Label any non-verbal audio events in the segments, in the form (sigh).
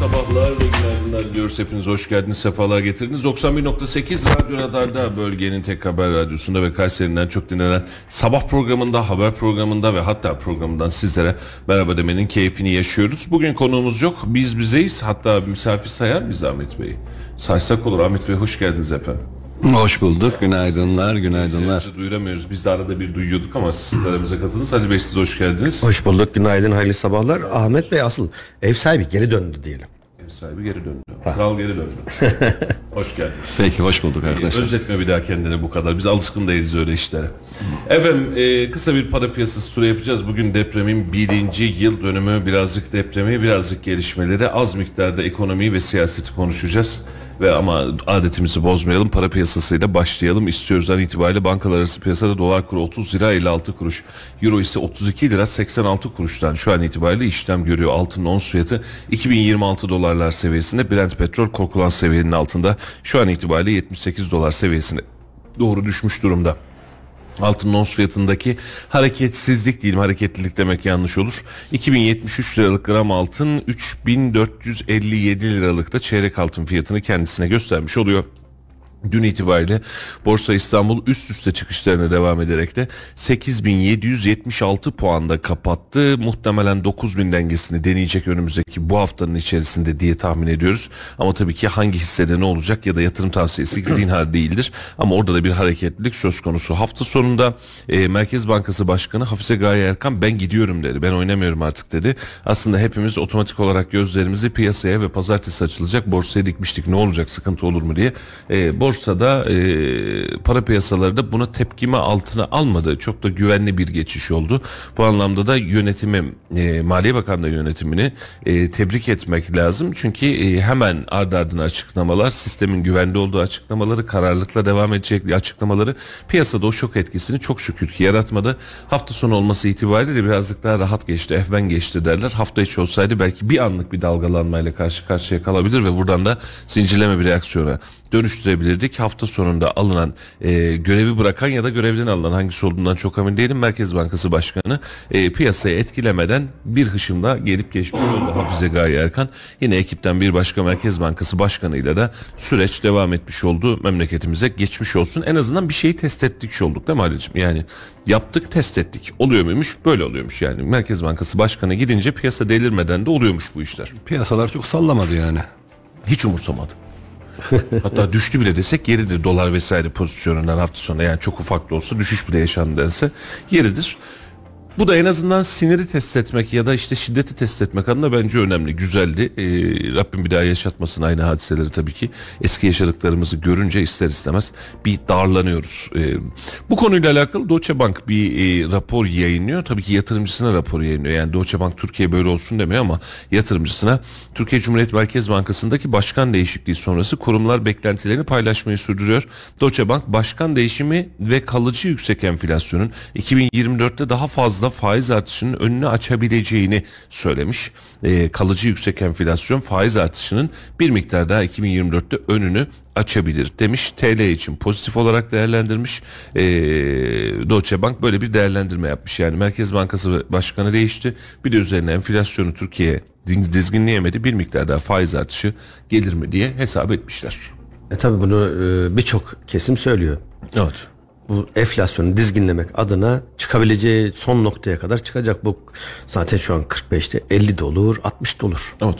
Sabahlar ve günaydınlar diliyoruz. Hepiniz hoş geldiniz, sefalar getirdiniz. 91.8 Radyo Radar'da bölgenin tek haber radyosunda ve Kayseri'nden çok dinlenen sabah programında, haber programında ve hatta programından sizlere merhaba demenin keyfini yaşıyoruz. Bugün konuğumuz yok. Biz bizeyiz. Hatta misafir sayar mıyız Ahmet Bey? Saysak olur. Ahmet Bey hoş geldiniz efendim. Hoş bulduk. Günaydınlar, günaydınlar. Bizi duyuramıyoruz. Biz de arada bir duyuyorduk ama siz aramıza katıldınız. Ali Bey siz hoş geldiniz. Hoş bulduk. Günaydın, hayırlı sabahlar. Ahmet Bey asıl ev sahibi geri döndü diyelim. Ev sahibi geri döndü. Kral geri döndü. (laughs) hoş geldiniz. Peki, hoş bulduk arkadaşlar. Özetme bir daha kendine bu kadar. Biz alışkın değiliz öyle işlere. Efendim e, kısa bir para piyasası turu yapacağız. Bugün depremin birinci yıl dönümü birazcık depremi, birazcık gelişmeleri, az miktarda ekonomiyi ve siyaseti konuşacağız. Ve ama adetimizi bozmayalım para piyasasıyla başlayalım istiyoruz. An itibariyle bankalar arası piyasada dolar kuru 30 lira 56 kuruş. Euro ise 32 lira 86 kuruştan şu an itibariyle işlem görüyor. Altın ons fiyatı 2026 dolarlar seviyesinde. Brent petrol korkulan seviyenin altında şu an itibariyle 78 dolar seviyesine doğru düşmüş durumda. Altın ons fiyatındaki hareketsizlik değil hareketlilik demek yanlış olur. 2073 liralık gram altın 3457 liralıkta çeyrek altın fiyatını kendisine göstermiş oluyor. Dün itibariyle Borsa İstanbul üst üste çıkışlarına devam ederek de 8776 puanda kapattı. Muhtemelen 9000 dengesini deneyecek önümüzdeki bu haftanın içerisinde diye tahmin ediyoruz. Ama tabii ki hangi hissede ne olacak ya da yatırım tavsiyesi zinhar değildir. Ama orada da bir hareketlilik söz konusu. Hafta sonunda e, Merkez Bankası Başkanı Hafize Gaye Erkan ben gidiyorum dedi. Ben oynamıyorum artık dedi. Aslında hepimiz otomatik olarak gözlerimizi piyasaya ve pazartesi açılacak borsaya dikmiştik. Ne olacak sıkıntı olur mu diye. E, borsada e, para piyasaları da buna tepkime altına almadı. Çok da güvenli bir geçiş oldu. Bu anlamda da yönetimi e, Maliye Bakanlığı yönetimini e, tebrik etmek lazım. Çünkü e, hemen ardı ardına açıklamalar, sistemin güvende olduğu açıklamaları, kararlılıkla devam edecek açıklamaları piyasada o şok etkisini çok şükür ki yaratmadı. Hafta sonu olması itibariyle birazcık daha rahat geçti, ehven geçti derler. Hafta içi olsaydı belki bir anlık bir dalgalanmayla karşı karşıya kalabilir ve buradan da zincirleme bir reaksiyona dönüştürebilirdik. Hafta sonunda alınan e, görevi bırakan ya da görevden alınan hangisi olduğundan çok emin değilim. Merkez Bankası Başkanı e, piyasayı etkilemeden bir hışımda gelip geçmiş oldu Hafize Gaye Erkan. Yine ekipten bir başka Merkez Bankası Başkanı'yla da süreç devam etmiş oldu. Memleketimize geçmiş olsun. En azından bir şeyi test ettik olduk değil mi Halicim? Yani yaptık test ettik. Oluyor muymuş? Böyle oluyormuş yani. Merkez Bankası Başkanı gidince piyasa delirmeden de oluyormuş bu işler. Piyasalar çok sallamadı yani. Hiç umursamadı. Hatta düştü bile desek yeridir dolar vesaire pozisyonundan hafta sonu yani çok ufak da olsa düşüş bile yaşandı dense yeridir. Bu da en azından siniri test etmek ya da işte şiddeti test etmek adına bence önemli, güzeldi. Ee, Rabbim bir daha yaşatmasın aynı hadiseleri tabii ki. Eski yaşadıklarımızı görünce ister istemez bir darlanıyoruz. Ee, bu konuyla alakalı Deutsche Bank bir e, rapor yayınlıyor. Tabii ki yatırımcısına rapor yayınlıyor. Yani Deutsche Bank Türkiye böyle olsun demiyor ama yatırımcısına Türkiye Cumhuriyet Merkez Bankası'ndaki başkan değişikliği sonrası kurumlar beklentilerini paylaşmayı sürdürüyor. Deutsche Bank başkan değişimi ve kalıcı yüksek enflasyonun 2024'te daha fazla faiz artışının önünü açabileceğini söylemiş. Ee, kalıcı yüksek enflasyon faiz artışının bir miktar daha 2024'te önünü açabilir demiş. TL için pozitif olarak değerlendirmiş. Ee, Deutsche Bank böyle bir değerlendirme yapmış. Yani Merkez Bankası Başkanı değişti. Bir de üzerine enflasyonu Türkiye dizginleyemedi. Bir miktar daha faiz artışı gelir mi diye hesap etmişler. E tabi bunu e, birçok kesim söylüyor. Evet. Bu enflasyonu dizginlemek adına çıkabileceği son noktaya kadar çıkacak bu zaten şu an 45'te 50 de olur 60 da olur. Evet.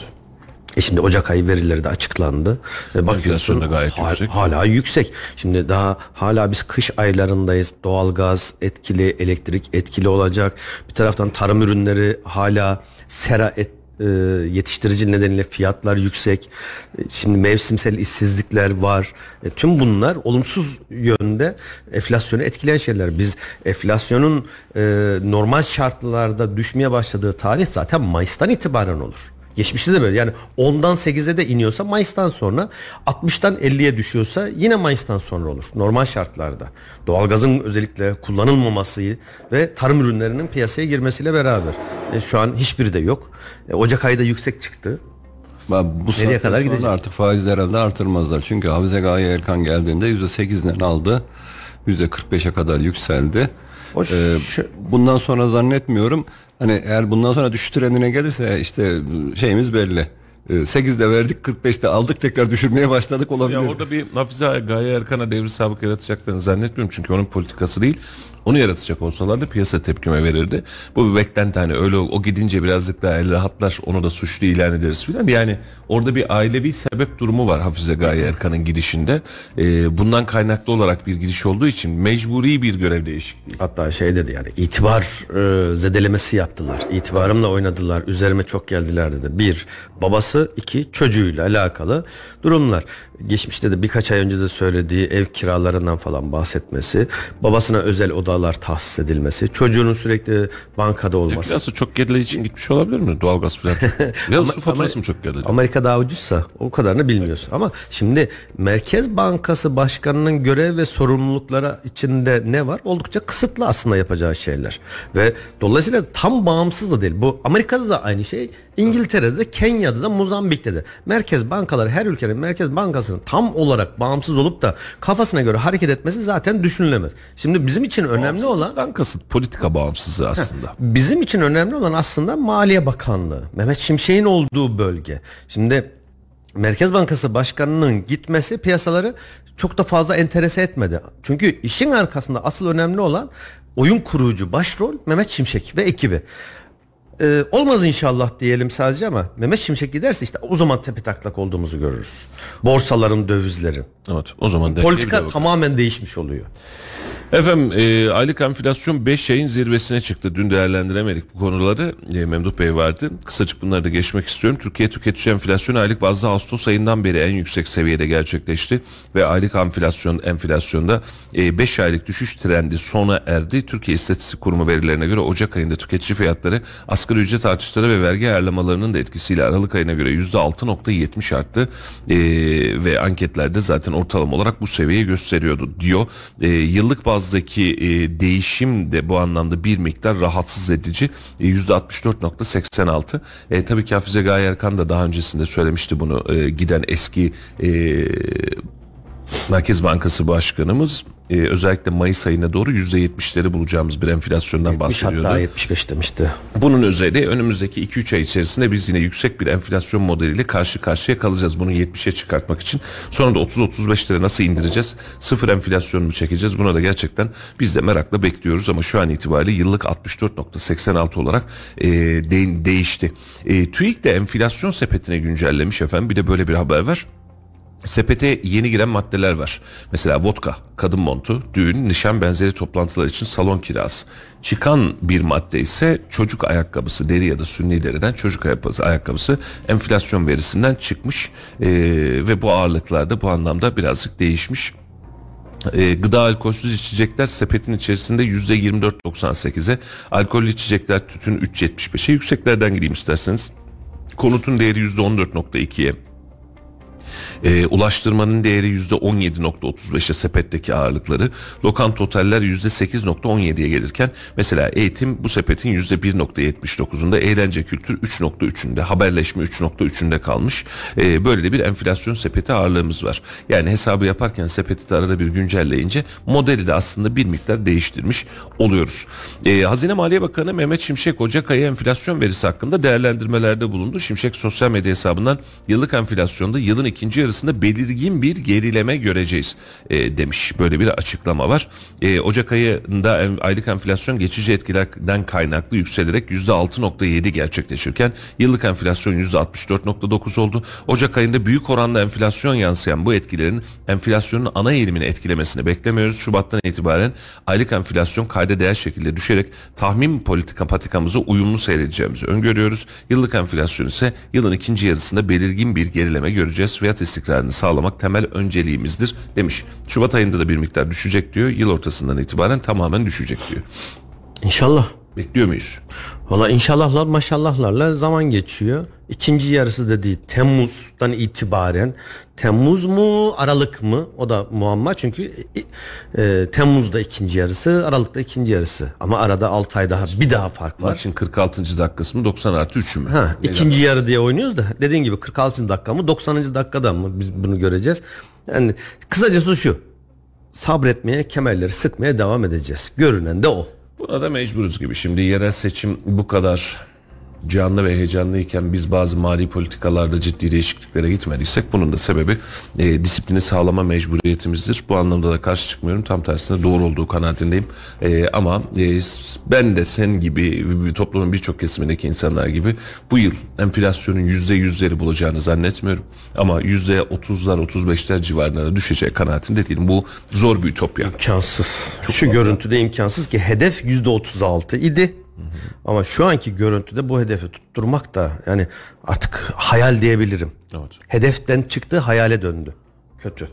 E şimdi Ocak ayı verileri de açıklandı. E bakıyorsun Enflasyon da gayet ha- yüksek. Hala yüksek. Şimdi daha hala biz kış aylarındayız. Doğalgaz etkili, elektrik etkili olacak. Bir taraftan tarım ürünleri hala sera et, e, yetiştirici nedeniyle fiyatlar yüksek. E, Şimdi mevsimsel işsizlikler var. E, tüm bunlar olumsuz yönde enflasyonu etkileyen şeyler. Biz enflasyonun e, normal şartlarda düşmeye başladığı tarih zaten Mayıs'tan itibaren olur. Geçmişte de böyle yani 10'dan 8'e de iniyorsa Mayıs'tan sonra 60'tan 50'ye düşüyorsa yine Mayıs'tan sonra olur normal şartlarda. Doğalgazın özellikle kullanılmaması ve tarım ürünlerinin piyasaya girmesiyle beraber. E, şu an hiçbiri de yok. E, Ocak ayı da yüksek çıktı. Bu Nereye kadar gidecek? Artık faizler herhalde artırmazlar. Çünkü Hafize Gaye Erkan geldiğinde %8'den aldı. %45'e kadar yükseldi. Ee, bundan sonra zannetmiyorum. Hani eğer bundan sonra düşüş trendine gelirse işte şeyimiz belli. Ee, 8'de verdik 45'te aldık tekrar düşürmeye başladık olabilir. Ya orada bir Hafize Gaye Erkan'a devri sabık yaratacaklarını zannetmiyorum çünkü onun politikası değil. Onu yaratacak olsalar da piyasa tepkime verirdi. Bu bir beklenti hani öyle o gidince birazcık daha el rahatlar onu da suçlu ilan ederiz filan. Yani orada bir ailevi sebep durumu var Hafize Gaye Erkan'ın gidişinde. Ee, bundan kaynaklı olarak bir gidiş olduğu için mecburi bir görev değişikliği. Hatta şey dedi yani itibar e, zedelemesi yaptılar. İtibarımla oynadılar. Üzerime çok geldiler dedi. Bir, babası. iki çocuğuyla alakalı durumlar. Geçmişte de birkaç ay önce de söylediği ev kiralarından falan bahsetmesi. Babasına özel odalar tahsis edilmesi. Çocuğunun sürekli bankada olması. Biraz çok gerileyici için gitmiş olabilir mi? Doğalgaz ya (laughs) Ama- su faturası ama mı çok gerileyici? Amerika daha ucuzsa o kadarını bilmiyorsun. Ama şimdi Merkez Bankası Başkanı'nın görev ve sorumlulukları içinde ne var? Oldukça kısıtlı aslında yapacağı şeyler. Ve dolayısıyla tam bağımsız da değil. Bu Amerika'da da aynı şey. İngiltere'de de, Kenya'da da, Mozambik'te de. Merkez bankaları her ülkenin merkez bankasının tam olarak bağımsız olup da kafasına göre hareket etmesi zaten düşünülemez. Şimdi bizim için önemli olan kasıt politika bağımsızlığı aslında. Bizim için önemli olan aslında Maliye Bakanlığı. Mehmet Şimşek'in olduğu bölge. Şimdi Merkez Bankası Başkanı'nın gitmesi piyasaları çok da fazla enterese etmedi. Çünkü işin arkasında asıl önemli olan oyun kurucu başrol Mehmet Şimşek ve ekibi. Ee, olmaz inşallah diyelim sadece ama Mehmet Şimşek giderse işte o zaman tepe taklak olduğumuzu görürüz. Borsaların, dövizlerin. Evet o zaman Politika tamamen değişmiş oluyor. Efendim e, aylık enflasyon 5 ayın zirvesine çıktı. Dün değerlendiremedik bu konuları. E, Memduh Bey vardı. Kısacık bunları da geçmek istiyorum. Türkiye tüketici enflasyonu aylık bazda Ağustos ayından beri en yüksek seviyede gerçekleşti. Ve aylık enflasyon enflasyonda 5 aylık düşüş trendi sona erdi. Türkiye İstatistik Kurumu verilerine göre Ocak ayında tüketici fiyatları asgari ücret artışları ve vergi ayarlamalarının da etkisiyle Aralık ayına göre %6.70 arttı. E, ve anketlerde zaten ortalama olarak bu seviyeyi gösteriyordu diyor. E, yıllık bazdaki e, değişim de bu anlamda bir miktar rahatsız edici. E, %64.86. E, tabii ki Hafize Gaye Erkan da daha öncesinde söylemişti bunu. E, giden eski e, Merkez Bankası Başkanımız e, özellikle Mayıs ayına doğru %70'leri bulacağımız bir enflasyondan 70 bahsediyordu. hatta 75 demişti. Bunun özeli önümüzdeki 2-3 ay içerisinde biz yine yüksek bir enflasyon modeliyle karşı karşıya kalacağız. Bunu 70'e çıkartmak için. Sonra da 30-35'lere nasıl indireceğiz? Sıfır enflasyon mu çekeceğiz? Buna da gerçekten biz de merakla bekliyoruz ama şu an itibariyle yıllık 64.86 olarak e, de- değişti. E, TÜİK de enflasyon sepetine güncellemiş efendim. Bir de böyle bir haber var. Sepete yeni giren maddeler var. Mesela vodka, kadın montu, düğün, nişan benzeri toplantılar için salon kirası. Çıkan bir madde ise çocuk ayakkabısı, deri ya da sünni deriden çocuk ayakkabısı, ayakkabısı enflasyon verisinden çıkmış Ee, ve bu ağırlıklar da bu anlamda birazcık değişmiş. Ee, gıda alkolsüz içecekler sepetin içerisinde %24.98'e, alkollü içecekler tütün 3.75'e, yükseklerden gideyim isterseniz. Konutun değeri %14.2'ye, e, ulaştırmanın değeri %17.35'e sepetteki ağırlıkları. Lokanta oteller %8.17'ye gelirken mesela eğitim bu sepetin %1.79'unda eğlence kültür 3.3'ünde haberleşme 3.3'ünde kalmış. E, böyle de bir enflasyon sepeti ağırlığımız var. Yani hesabı yaparken sepeti de arada bir güncelleyince modeli de aslında bir miktar değiştirmiş oluyoruz. E, Hazine Maliye Bakanı Mehmet Şimşek Ocak ayı enflasyon verisi hakkında değerlendirmelerde bulundu. Şimşek sosyal medya hesabından yıllık enflasyonda yılın ikinci yarısında belirgin bir gerileme göreceğiz e, demiş. Böyle bir açıklama var. E, Ocak ayında aylık enflasyon geçici etkilerden kaynaklı yükselerek %6.7 gerçekleşirken yıllık enflasyon %64.9 oldu. Ocak ayında büyük oranda enflasyon yansıyan bu etkilerin enflasyonun ana eğilimini etkilemesini beklemiyoruz. Şubattan itibaren aylık enflasyon kayda değer şekilde düşerek tahmin politika patikamıza uyumlu seyredeceğimizi öngörüyoruz. Yıllık enflasyon ise yılın ikinci yarısında belirgin bir gerileme göreceğiz. Fiyat istikrarını sağlamak temel önceliğimizdir demiş. Şubat ayında da bir miktar düşecek diyor. Yıl ortasından itibaren tamamen düşecek diyor. İnşallah. Bekliyor muyuz? Valla inşallahlar maşallahlarla zaman geçiyor. İkinci yarısı da değil Temmuz'dan itibaren Temmuz mu Aralık mı o da muamma çünkü e, e, Temmuz'da ikinci yarısı Aralık'ta ikinci yarısı ama arada 6 ay daha bir daha fark var. Maçın 46. dakikası mı 90 artı 3 mü? Ha, ikinci yarı diye oynuyoruz da dediğin gibi 46. dakika mı 90. dakikada mı biz bunu göreceğiz. Yani kısacası şu sabretmeye kemerleri sıkmaya devam edeceğiz. Görünen de o. Buna da mecburuz gibi. Şimdi yerel seçim bu kadar canlı ve heyecanlıyken biz bazı mali politikalarda ciddi değişikliklere gitmediysek bunun da sebebi e, disiplini sağlama mecburiyetimizdir. Bu anlamda da karşı çıkmıyorum. Tam tersine doğru olduğu kanaatindeyim. E, ama e, ben de sen gibi toplumun birçok kesimindeki insanlar gibi bu yıl enflasyonun yüzde yüzleri bulacağını zannetmiyorum. Ama yüzde otuzlar otuz beşler civarlarına düşeceği kanaatinde değilim. Bu zor bir ütopya. İmkansız. Şu görüntüde imkansız ki hedef %36 idi. Ama şu anki görüntüde bu hedefi tutturmak da yani artık hayal diyebilirim. Evet. Hedeften çıktı hayale döndü. Kötü.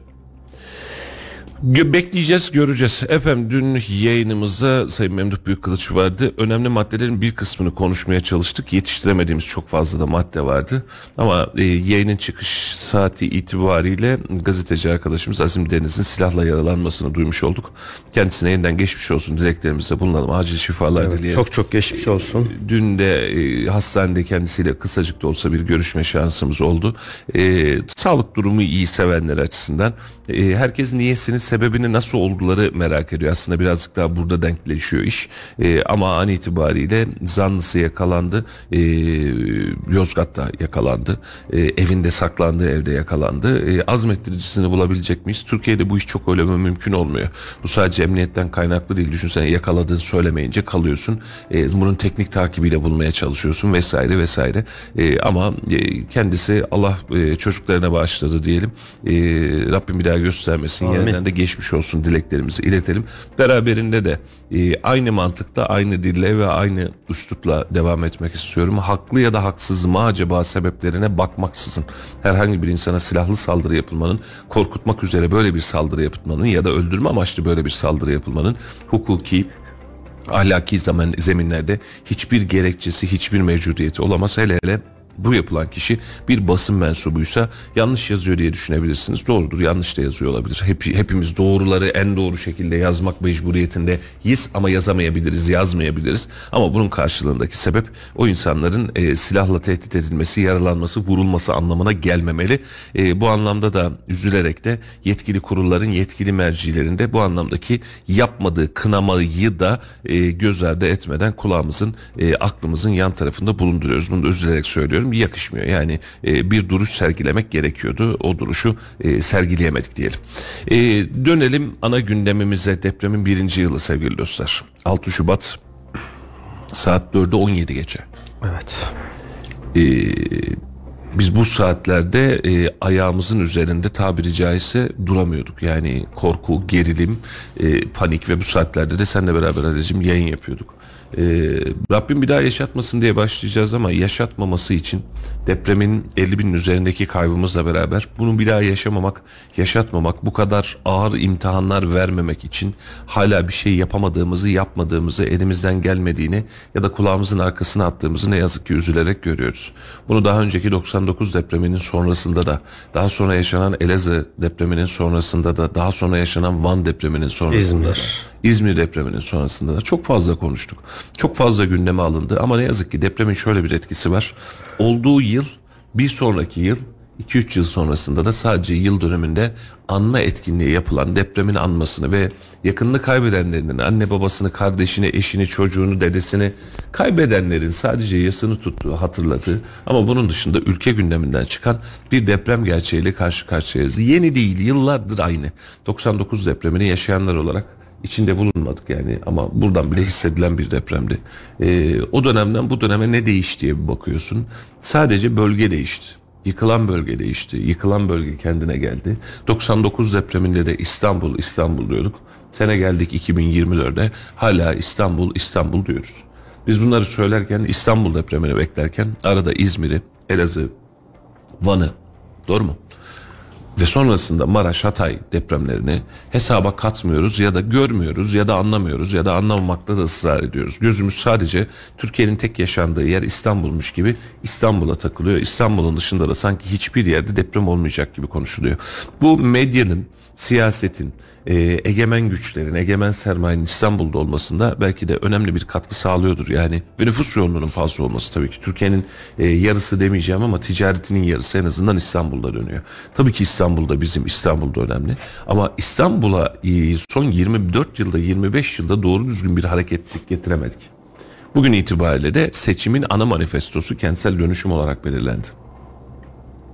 Bekleyeceğiz, göreceğiz. Efendim dün yayınımızda Sayın Memduh Büyükkılıç vardı. Önemli maddelerin bir kısmını konuşmaya çalıştık. Yetiştiremediğimiz çok fazla da madde vardı. Ama e, yayının çıkış saati itibariyle gazeteci arkadaşımız Azim Deniz'in silahla yaralanmasını duymuş olduk. Kendisine yeniden geçmiş olsun dileklerimizde bulunalım. Acil şifalar dileyelim. Çok çok geçmiş olsun. Dün de e, hastanede kendisiyle kısacık da olsa bir görüşme şansımız oldu. E, sağlık durumu iyi sevenler açısından e, herkes niyesini sebebini nasıl olduları merak ediyor. Aslında birazcık daha burada denkleşiyor iş. E, ama an itibariyle zanlısı yakalandı. E, Yozgat'ta yakalandı. E, evinde saklandığı evde yakalandı. E, azmettiricisini bulabilecek miyiz? Türkiye'de bu iş çok öyle mümkün olmuyor. Bu sadece emniyetten kaynaklı değil. Düşünsene yakaladığın söylemeyince kalıyorsun. E, bunun teknik takibiyle bulmaya çalışıyorsun vesaire vesaire. E, ama e, kendisi Allah e, çocuklarına bağışladı diyelim. E, Rabbim bir daha göstermesin. Amin. Yeniden de geçmiş olsun dileklerimizi iletelim. Beraberinde de e, aynı mantıkta, aynı dille ve aynı üslupla devam etmek istiyorum. Haklı ya da haksız mı acaba sebeplerine bakmaksızın herhangi bir insana silahlı saldırı yapılmanın, korkutmak üzere böyle bir saldırı yapılmanın ya da öldürme amaçlı böyle bir saldırı yapılmanın hukuki ahlaki zaman zeminlerde hiçbir gerekçesi, hiçbir mevcudiyeti olamaz. Hele hele bu yapılan kişi bir basın mensubuysa yanlış yazıyor diye düşünebilirsiniz. Doğrudur yanlış da yazıyor olabilir. Hep, hepimiz doğruları en doğru şekilde yazmak mecburiyetindeyiz ama yazamayabiliriz, yazmayabiliriz. Ama bunun karşılığındaki sebep o insanların e, silahla tehdit edilmesi, yaralanması, vurulması anlamına gelmemeli. E, bu anlamda da üzülerek de yetkili kurulların, yetkili mercilerinde bu anlamdaki yapmadığı kınamayı da e, göz ardı etmeden kulağımızın, e, aklımızın yan tarafında bulunduruyoruz. Bunu da üzülerek söylüyorum. Yakışmıyor. Yani e, bir duruş sergilemek gerekiyordu. O duruşu e, sergileyemedik diyelim. E, dönelim ana gündemimize depremin birinci yılı sevgili dostlar. 6 Şubat saat 4'e 17 gece. Evet. Biz bu saatlerde e, ayağımızın üzerinde tabiri caizse duramıyorduk. Yani korku, gerilim, e, panik ve bu saatlerde de seninle beraber Ali'cim yayın yapıyorduk. E, Rabbim bir daha yaşatmasın diye başlayacağız ama yaşatmaması için depremin 50 binin üzerindeki kaybımızla beraber bunu bir daha yaşamamak, yaşatmamak, bu kadar ağır imtihanlar vermemek için hala bir şey yapamadığımızı, yapmadığımızı, elimizden gelmediğini ya da kulağımızın arkasına attığımızı ne yazık ki üzülerek görüyoruz. Bunu daha önceki 99 depreminin sonrasında da, daha sonra yaşanan Elazığ depreminin sonrasında da, daha sonra yaşanan Van depreminin sonrasında da, İzmir. Depreminin sonrasında da çok fazla konuştuk. Çok fazla gündeme alındı ama ne yazık ki depremin şöyle bir etkisi var. Olduğu yıl bir sonraki yıl 2-3 yıl sonrasında da sadece yıl dönümünde anma etkinliği yapılan depremin anmasını ve yakınını kaybedenlerinin anne babasını, kardeşini, eşini, çocuğunu, dedesini kaybedenlerin sadece yasını tuttuğu, hatırladığı ama bunun dışında ülke gündeminden çıkan bir deprem gerçeğiyle karşı karşıyayız. Yeni değil, yıllardır aynı. 99 depremini yaşayanlar olarak içinde bulunmadık yani ama buradan bile hissedilen bir depremdi. Ee, o dönemden bu döneme ne değişti diye bir bakıyorsun. Sadece bölge değişti. Yıkılan bölge değişti. Yıkılan bölge kendine geldi. 99 depreminde de İstanbul İstanbul diyorduk. Sene geldik 2024'de hala İstanbul İstanbul diyoruz. Biz bunları söylerken İstanbul depremini beklerken arada İzmir'i, Elazığ, Van'ı doğru mu? Ve sonrasında Maraş, Hatay depremlerini hesaba katmıyoruz ya da görmüyoruz ya da anlamıyoruz ya da anlamamakta da ısrar ediyoruz. Gözümüz sadece Türkiye'nin tek yaşandığı yer İstanbul'muş gibi İstanbul'a takılıyor. İstanbul'un dışında da sanki hiçbir yerde deprem olmayacak gibi konuşuluyor. Bu medyanın, siyasetin, e, egemen güçlerin, egemen sermayenin İstanbul'da olmasında belki de önemli bir katkı sağlıyordur. Yani ve nüfus yoğunluğunun fazla olması tabii ki. Türkiye'nin e, yarısı demeyeceğim ama ticaretinin yarısı en azından İstanbul'da dönüyor. Tabii ki İstanbul'da bizim İstanbul'da önemli. Ama İstanbul'a e, son 24 yılda 25 yılda doğru düzgün bir hareketlik getiremedik. Bugün itibariyle de seçimin ana manifestosu kentsel dönüşüm olarak belirlendi.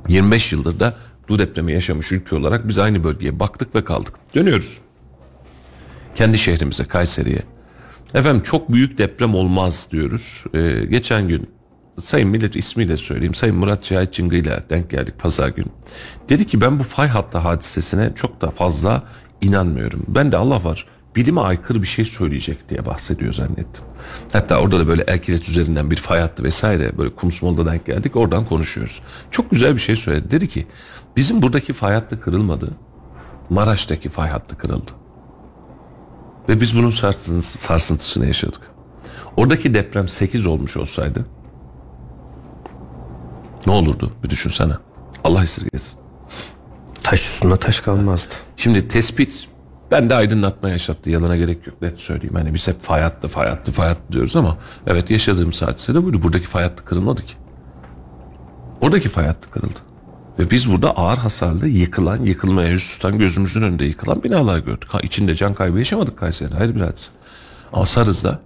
25 yıldır da bu depremi yaşamış ülke olarak biz aynı bölgeye baktık ve kaldık. Dönüyoruz. Kendi şehrimize, Kayseri'ye. Efendim çok büyük deprem olmaz diyoruz. Ee, geçen gün Sayın Millet ismiyle söyleyeyim. Sayın Murat Cahit Çıngı ile denk geldik pazar günü. Dedi ki ben bu fay hattı hadisesine çok da fazla inanmıyorum. Ben de Allah var bilime aykırı bir şey söyleyecek diye bahsediyor zannettim. Hatta orada da böyle Erkilet üzerinden bir fay hattı vesaire böyle Kumsmol'da denk geldik oradan konuşuyoruz. Çok güzel bir şey söyledi. Dedi ki bizim buradaki fay hattı kırılmadı. Maraş'taki fay hattı kırıldı. Ve biz bunun sarsıntısı, sarsıntısını yaşadık. Oradaki deprem 8 olmuş olsaydı ne olurdu bir düşünsene. Allah esirgesin. Taş üstüne taş kalmazdı. Şimdi tespit ben de aydınlatma yaşattı. Yalana gerek yok. Net söyleyeyim. Hani biz hep fay hattı, fay hattı, fay hattı diyoruz ama evet yaşadığım hadise de buydu. Buradaki fay hattı kırılmadı ki. Oradaki fay hattı kırıldı. Ve biz burada ağır hasarlı yıkılan, yıkılmaya yüz tutan gözümüzün önünde yıkılan binalar gördük. Ha, içinde can kaybı yaşamadık Kayseri'de. Hayır bir hadise. Ama Sarız'da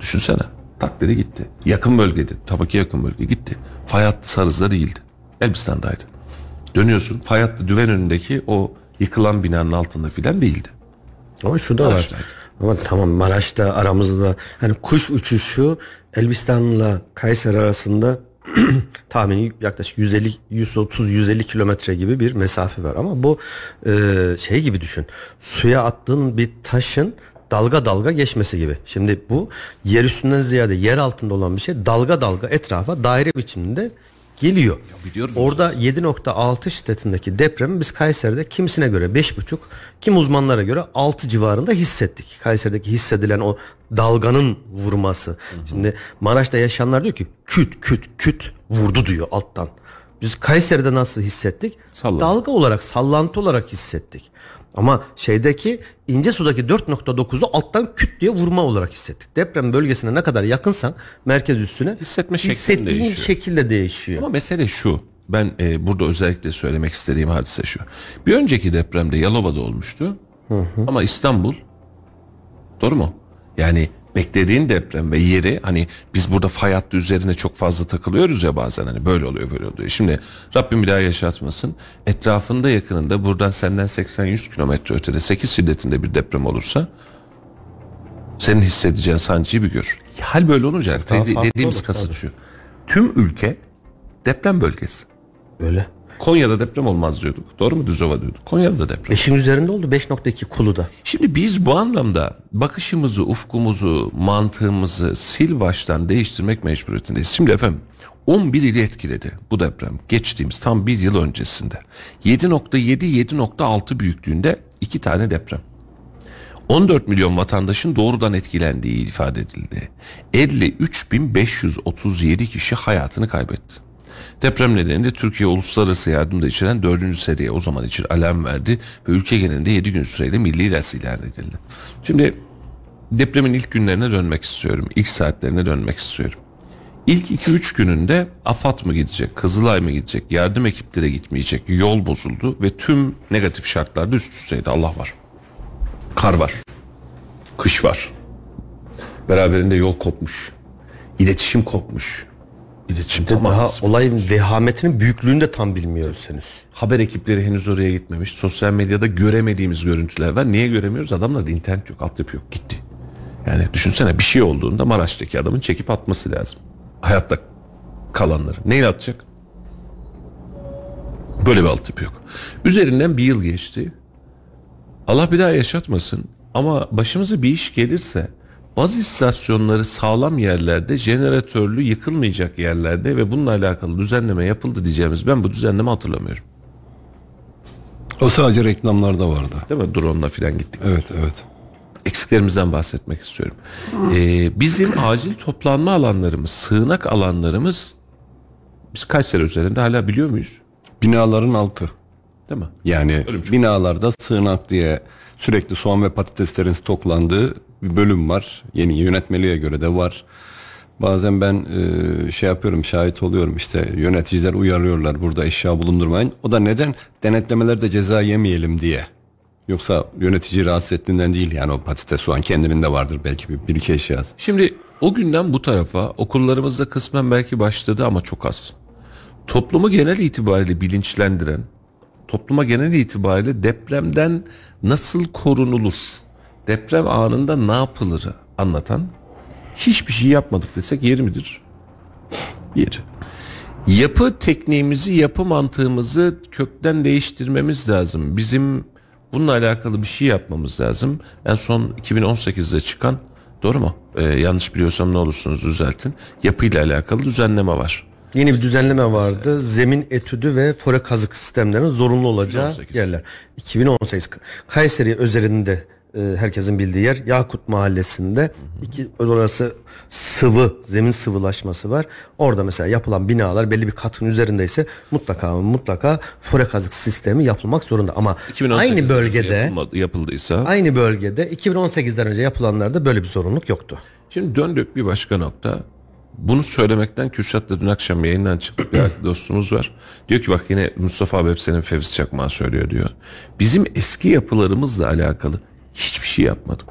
düşünsene takdiri gitti. Yakın bölgede, tabii ki yakın bölge gitti. Fay hattı Sarız'da değildi. Elbistan'daydı. Dönüyorsun fay hattı düven önündeki o yıkılan binanın altında filan değildi. Ama şu da var. Ama tamam Maraş'ta aramızda hani kuş uçuşu Elbistan'la Kayseri arasında (clears throat) tahmini yaklaşık 150 130 150 kilometre gibi bir mesafe var ama bu e, şey gibi düşün. Suya attığın bir taşın dalga dalga geçmesi gibi. Şimdi bu yer üstünden ziyade yer altında olan bir şey dalga dalga etrafa daire biçiminde geliyor. biliyoruz Orada 7.6 şiddetindeki depremi biz Kayseri'de kimisine göre 5.5, kim uzmanlara göre 6 civarında hissettik. Kayseri'deki hissedilen o dalganın vurması. Şimdi Maraş'ta yaşayanlar diyor ki küt küt küt vurdu diyor alttan. Biz Kayseri'de nasıl hissettik? Sallantı. Dalga olarak, sallantı olarak hissettik. Ama şeydeki ince sudaki 4.9'u alttan küt diye vurma olarak hissettik. Deprem bölgesine ne kadar yakınsan merkez üstüne Hissetme şeklin hissettiğin değişiyor. şekilde değişiyor. Ama mesele şu. Ben e, burada özellikle söylemek istediğim hadise şu. Bir önceki depremde Yalova'da olmuştu. Ama İstanbul doğru mu? Yani beklediğin deprem ve yeri hani biz burada fay hattı üzerine çok fazla takılıyoruz ya bazen hani böyle oluyor böyle oluyor. Şimdi Rabbim bir daha yaşatmasın. Etrafında yakınında buradan senden 80-100 kilometre ötede 8 şiddetinde bir deprem olursa senin hissedeceğin sancıyı bir gör. Hal böyle olunca farklı dediğimiz kasıt şu. Tüm ülke deprem bölgesi. Öyle. Konya'da deprem olmaz diyorduk. Doğru mu Düzova diyorduk. Konya'da da deprem. Beşin üzerinde oldu 5.2 Kulu'da. Şimdi biz bu anlamda bakışımızı, ufkumuzu, mantığımızı sil baştan değiştirmek mecburiyetindeyiz. Şimdi efendim 11 ili etkiledi bu deprem. Geçtiğimiz tam bir yıl öncesinde. 7.7-7.6 büyüklüğünde iki tane deprem. 14 milyon vatandaşın doğrudan etkilendiği ifade edildi. 53.537 kişi hayatını kaybetti. Deprem nedeniyle Türkiye uluslararası yardımda içeren 4. seriye o zaman için alarm verdi ve ülke genelinde 7 gün süreyle milli ilaç ilan edildi. Şimdi depremin ilk günlerine dönmek istiyorum. İlk saatlerine dönmek istiyorum. İlk 2-3 gününde AFAD mı gidecek, Kızılay mı gidecek, yardım ekipleri gitmeyecek, yol bozuldu ve tüm negatif şartlarda üst üsteydi. Allah var. Kar var. Kış var. Beraberinde yol kopmuş. İletişim kopmuş. İletişim Daha tamamen olayın vehametinin büyüklüğünü de tam bilmiyoruz henüz. Haber ekipleri henüz oraya gitmemiş. Sosyal medyada göremediğimiz görüntüler var. Niye göremiyoruz? Adamlarda internet yok, altyapı yok. Gitti. Yani düşünsene bir şey olduğunda Maraş'taki adamın çekip atması lazım. Hayatta kalanları. Neyle atacak? Böyle bir altyapı yok. Üzerinden bir yıl geçti. Allah bir daha yaşatmasın. Ama başımıza bir iş gelirse baz istasyonları sağlam yerlerde, jeneratörlü yıkılmayacak yerlerde ve bununla alakalı düzenleme yapıldı diyeceğimiz ben bu düzenleme hatırlamıyorum. O sadece reklamlarda vardı. Değil mi? Drone'la falan gittik. Evet evet. Eksiklerimizden bahsetmek istiyorum. Ee, bizim acil toplanma alanlarımız, sığınak alanlarımız biz Kayseri üzerinde hala biliyor muyuz? Binaların altı. Değil mi? Yani şey. binalarda sığınak diye sürekli soğan ve patateslerin stoklandığı bir bölüm var. Yeni yönetmeliğe göre de var. Bazen ben e, şey yapıyorum şahit oluyorum işte yöneticiler uyarıyorlar burada eşya bulundurmayın. O da neden? Denetlemelerde ceza yemeyelim diye. Yoksa yönetici rahatsız ettiğinden değil yani o patates soğan kendinin de vardır belki bir, bir iki eşyası. Şimdi o günden bu tarafa okullarımızda kısmen belki başladı ama çok az. Toplumu genel itibariyle bilinçlendiren, topluma genel itibariyle depremden nasıl korunulur, deprem anında ne yapılır anlatan hiçbir şey yapmadık desek yeri midir? Yeri. Yapı tekniğimizi, yapı mantığımızı kökten değiştirmemiz lazım. Bizim bununla alakalı bir şey yapmamız lazım. En son 2018'de çıkan, doğru mu? Ee, yanlış biliyorsam ne olursunuz düzeltin. Yapıyla alakalı düzenleme var. Yeni bir düzenleme vardı. Zemin etüdü ve fore kazık sistemlerinin zorunlu olacağı 2018. yerler. 2018. Kayseri özelinde herkesin bildiği yer Yakut Mahallesi'nde iki orası sıvı zemin sıvılaşması var. Orada mesela yapılan binalar belli bir katın üzerindeyse mutlaka mutlaka fore kazık sistemi yapılmak zorunda ama 2018'de aynı bölgede yapılmadı- yapıldıysa aynı bölgede 2018'den önce yapılanlarda böyle bir zorunluluk yoktu. Şimdi döndük bir başka nokta. Bunu söylemekten Kürşat'la dün akşam yayından çıktık bir dostumuz var. Diyor ki bak yine Mustafa abi hep senin Fevzi Çakmağı söylüyor diyor. Bizim eski yapılarımızla alakalı hiçbir şey yapmadık.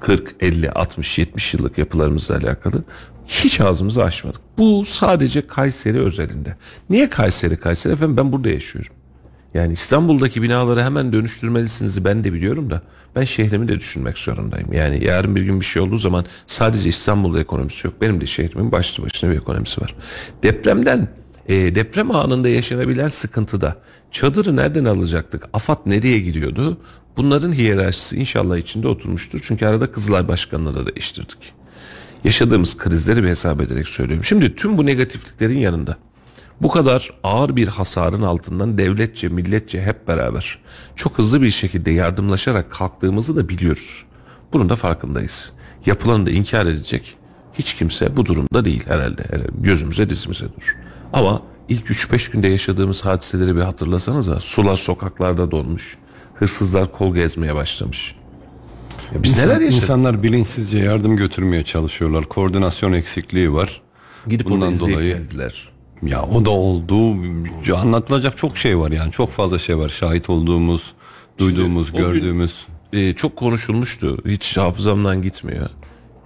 40, 50, 60, 70 yıllık yapılarımızla alakalı hiç ağzımızı açmadık. Bu sadece Kayseri özelinde. Niye Kayseri Kayseri? Efendim ben burada yaşıyorum. Yani İstanbul'daki binaları hemen dönüştürmelisiniz ben de biliyorum da ben şehrimi de düşünmek zorundayım. Yani yarın bir gün bir şey olduğu zaman sadece İstanbul'da ekonomisi yok. Benim de şehrimin başlı başına bir ekonomisi var. Depremden e, deprem anında yaşanabilen sıkıntıda çadırı nereden alacaktık? AFAD nereye giriyordu? Bunların hiyerarşisi inşallah içinde oturmuştur. Çünkü arada Kızılay Başkanı'na da değiştirdik. Yaşadığımız krizleri bir hesap ederek söylüyorum. Şimdi tüm bu negatifliklerin yanında bu kadar ağır bir hasarın altından devletçe, milletçe hep beraber çok hızlı bir şekilde yardımlaşarak kalktığımızı da biliyoruz. Bunun da farkındayız. Yapılanı da inkar edecek hiç kimse bu durumda değil herhalde. Gözümüze dizimize dur. Ama ilk 3-5 günde yaşadığımız hadiseleri bir hatırlasanıza. Sular sokaklarda donmuş. Hırsızlar kol gezmeye başlamış. Ya biz İnsan- neler yaşadık? İnsanlar bilinçsizce yardım götürmeye çalışıyorlar. Koordinasyon eksikliği var. Gidip Bundan dolayı- geldiler. Ya o da oldu. Anlatılacak çok şey var yani. Çok fazla şey var. Şahit olduğumuz, duyduğumuz, gün- gördüğümüz. e, çok konuşulmuştu. Hiç hafızamdan gitmiyor.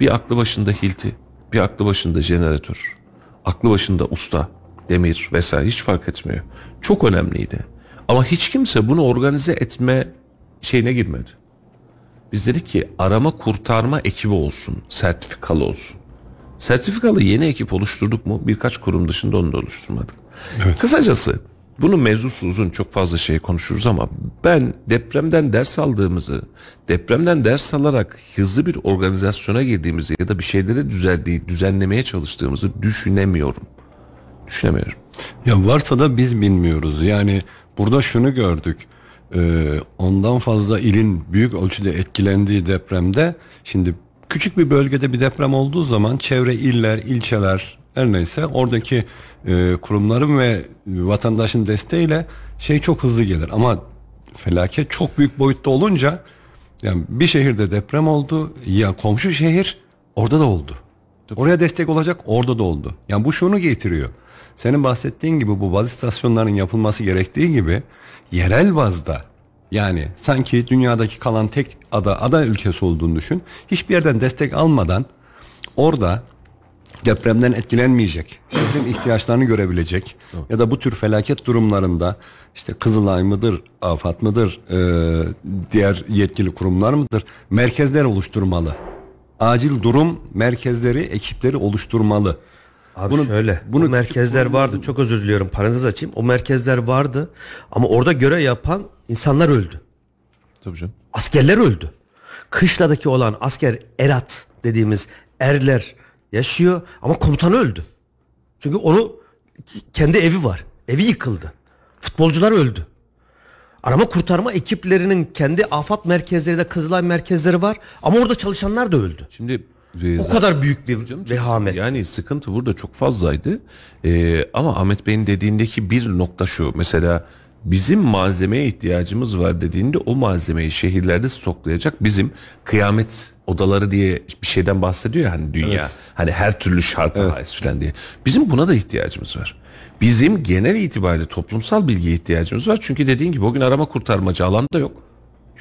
Bir aklı başında hilti, bir aklı başında jeneratör, aklı başında usta, demir vesaire hiç fark etmiyor. Çok önemliydi. Ama hiç kimse bunu organize etme şeyine girmedi. Biz dedik ki arama kurtarma ekibi olsun, sertifikalı olsun. Sertifikalı yeni ekip oluşturduk mu? Birkaç kurum dışında onu da oluşturmadık. Kısacası bunun mevzusu uzun çok fazla şey konuşuruz ama ben depremden ders aldığımızı, depremden ders alarak hızlı bir organizasyona girdiğimizi ya da bir şeyleri düzeldiği, düzenlemeye çalıştığımızı düşünemiyorum. Düşünemiyorum. Ya varsa da biz bilmiyoruz. Yani burada şunu gördük. Ee, ondan fazla ilin büyük ölçüde etkilendiği depremde şimdi küçük bir bölgede bir deprem olduğu zaman çevre iller, ilçeler her neyse oradaki e, kurumların ve vatandaşın desteğiyle şey çok hızlı gelir. Ama felaket çok büyük boyutta olunca yani bir şehirde deprem oldu ya komşu şehir orada da oldu. Oraya destek olacak orada da oldu. Yani bu şunu getiriyor. Senin bahsettiğin gibi bu baz istasyonlarının yapılması gerektiği gibi yerel bazda yani sanki dünyadaki kalan tek ada ada ülkesi olduğunu düşün. Hiçbir yerden destek almadan orada depremden etkilenmeyecek, şehrin ihtiyaçlarını görebilecek ya da bu tür felaket durumlarında işte Kızılay mıdır, AFAD mıdır, e, diğer yetkili kurumlar mıdır, merkezler oluşturmalı. Acil durum merkezleri, ekipleri oluşturmalı. Abi Bunu- şöyle. bunu bu merkezler vardı. Çok özür diliyorum. Parantez açayım. O merkezler vardı ama orada görev yapan insanlar öldü. Tabii canım. Askerler öldü. Kışladaki olan asker erat dediğimiz erler yaşıyor ama komutan öldü. Çünkü onu kendi evi var. Evi yıkıldı. Futbolcular öldü. Arama kurtarma ekiplerinin kendi afat merkezleri de Kızılay merkezleri var ama orada çalışanlar da öldü. Şimdi e, O kadar büyük bir Canım, vehamet. Yani sıkıntı burada çok fazlaydı. Ee, ama Ahmet Bey'in dediğindeki bir nokta şu. Mesela bizim malzemeye ihtiyacımız var dediğinde o malzemeyi şehirlerde stoklayacak bizim kıyamet odaları diye bir şeyden bahsediyor ya hani dünya. Hani her türlü şarta haiz falan diye. Bizim buna da ihtiyacımız var. Bizim genel itibariyle toplumsal bilgiye ihtiyacımız var. Çünkü dediğin gibi o gün arama kurtarmacı alanda yok.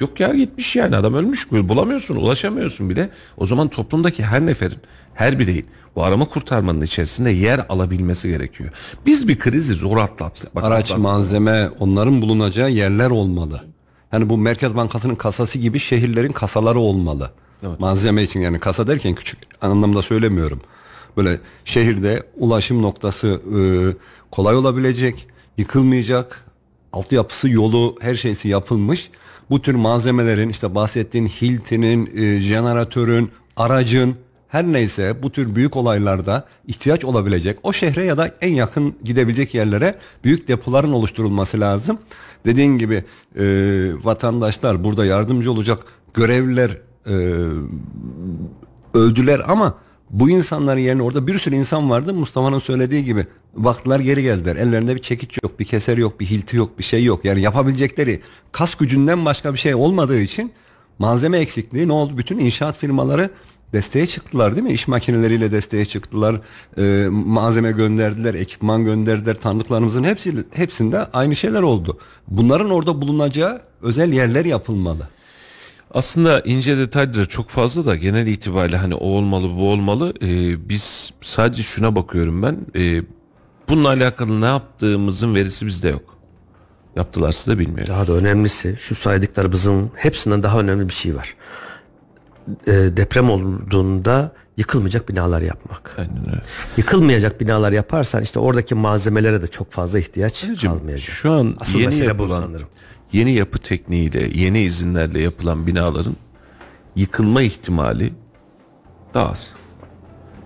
Yok ya gitmiş yani adam ölmüş bulamıyorsun ulaşamıyorsun bile. O zaman toplumdaki her neferin her bireyin bu arama kurtarmanın içerisinde yer alabilmesi gerekiyor. Biz bir krizi zor atlattık. Bak, Araç, atlattık. malzeme onların bulunacağı yerler olmalı. Yani bu Merkez Bankası'nın kasası gibi şehirlerin kasaları olmalı. Malzeme için yani kasa derken küçük anlamda söylemiyorum. Böyle şehirde ulaşım noktası e, kolay olabilecek, yıkılmayacak, altyapısı, yolu, her şeysi yapılmış. Bu tür malzemelerin işte bahsettiğin Hilti'nin, e, jeneratörün, aracın her neyse bu tür büyük olaylarda ihtiyaç olabilecek o şehre ya da en yakın gidebilecek yerlere büyük depoların oluşturulması lazım. Dediğin gibi e, vatandaşlar burada yardımcı olacak görevliler e, öldüler ama bu insanların yerine orada bir sürü insan vardı. Mustafa'nın söylediği gibi baktılar geri geldiler. Ellerinde bir çekiç yok, bir keser yok, bir hilti yok, bir şey yok. Yani yapabilecekleri kas gücünden başka bir şey olmadığı için malzeme eksikliği ne oldu? Bütün inşaat firmaları desteğe çıktılar değil mi? İş makineleriyle desteğe çıktılar. Ee, malzeme gönderdiler, ekipman gönderdiler. Tanıdıklarımızın hepsi hepsinde aynı şeyler oldu. Bunların orada bulunacağı özel yerler yapılmalı. Aslında ince detayları çok fazla da genel itibariyle hani o olmalı bu olmalı. Ee, biz sadece şuna bakıyorum ben. Ee, bununla alakalı ne yaptığımızın verisi bizde yok. Yaptılarsa da bilmiyorum. Daha da önemlisi şu saydıklarımızın hepsinden daha önemli bir şey var. Ee, deprem olduğunda yıkılmayacak binalar yapmak. Aynen öyle. Yıkılmayacak binalar yaparsan işte oradaki malzemelere de çok fazla ihtiyaç Anneciğim, kalmayacak. Şu an Asıl yeni yapılan, sanırım. Yeni yapı tekniğiyle, yeni izinlerle yapılan binaların yıkılma ihtimali daha az.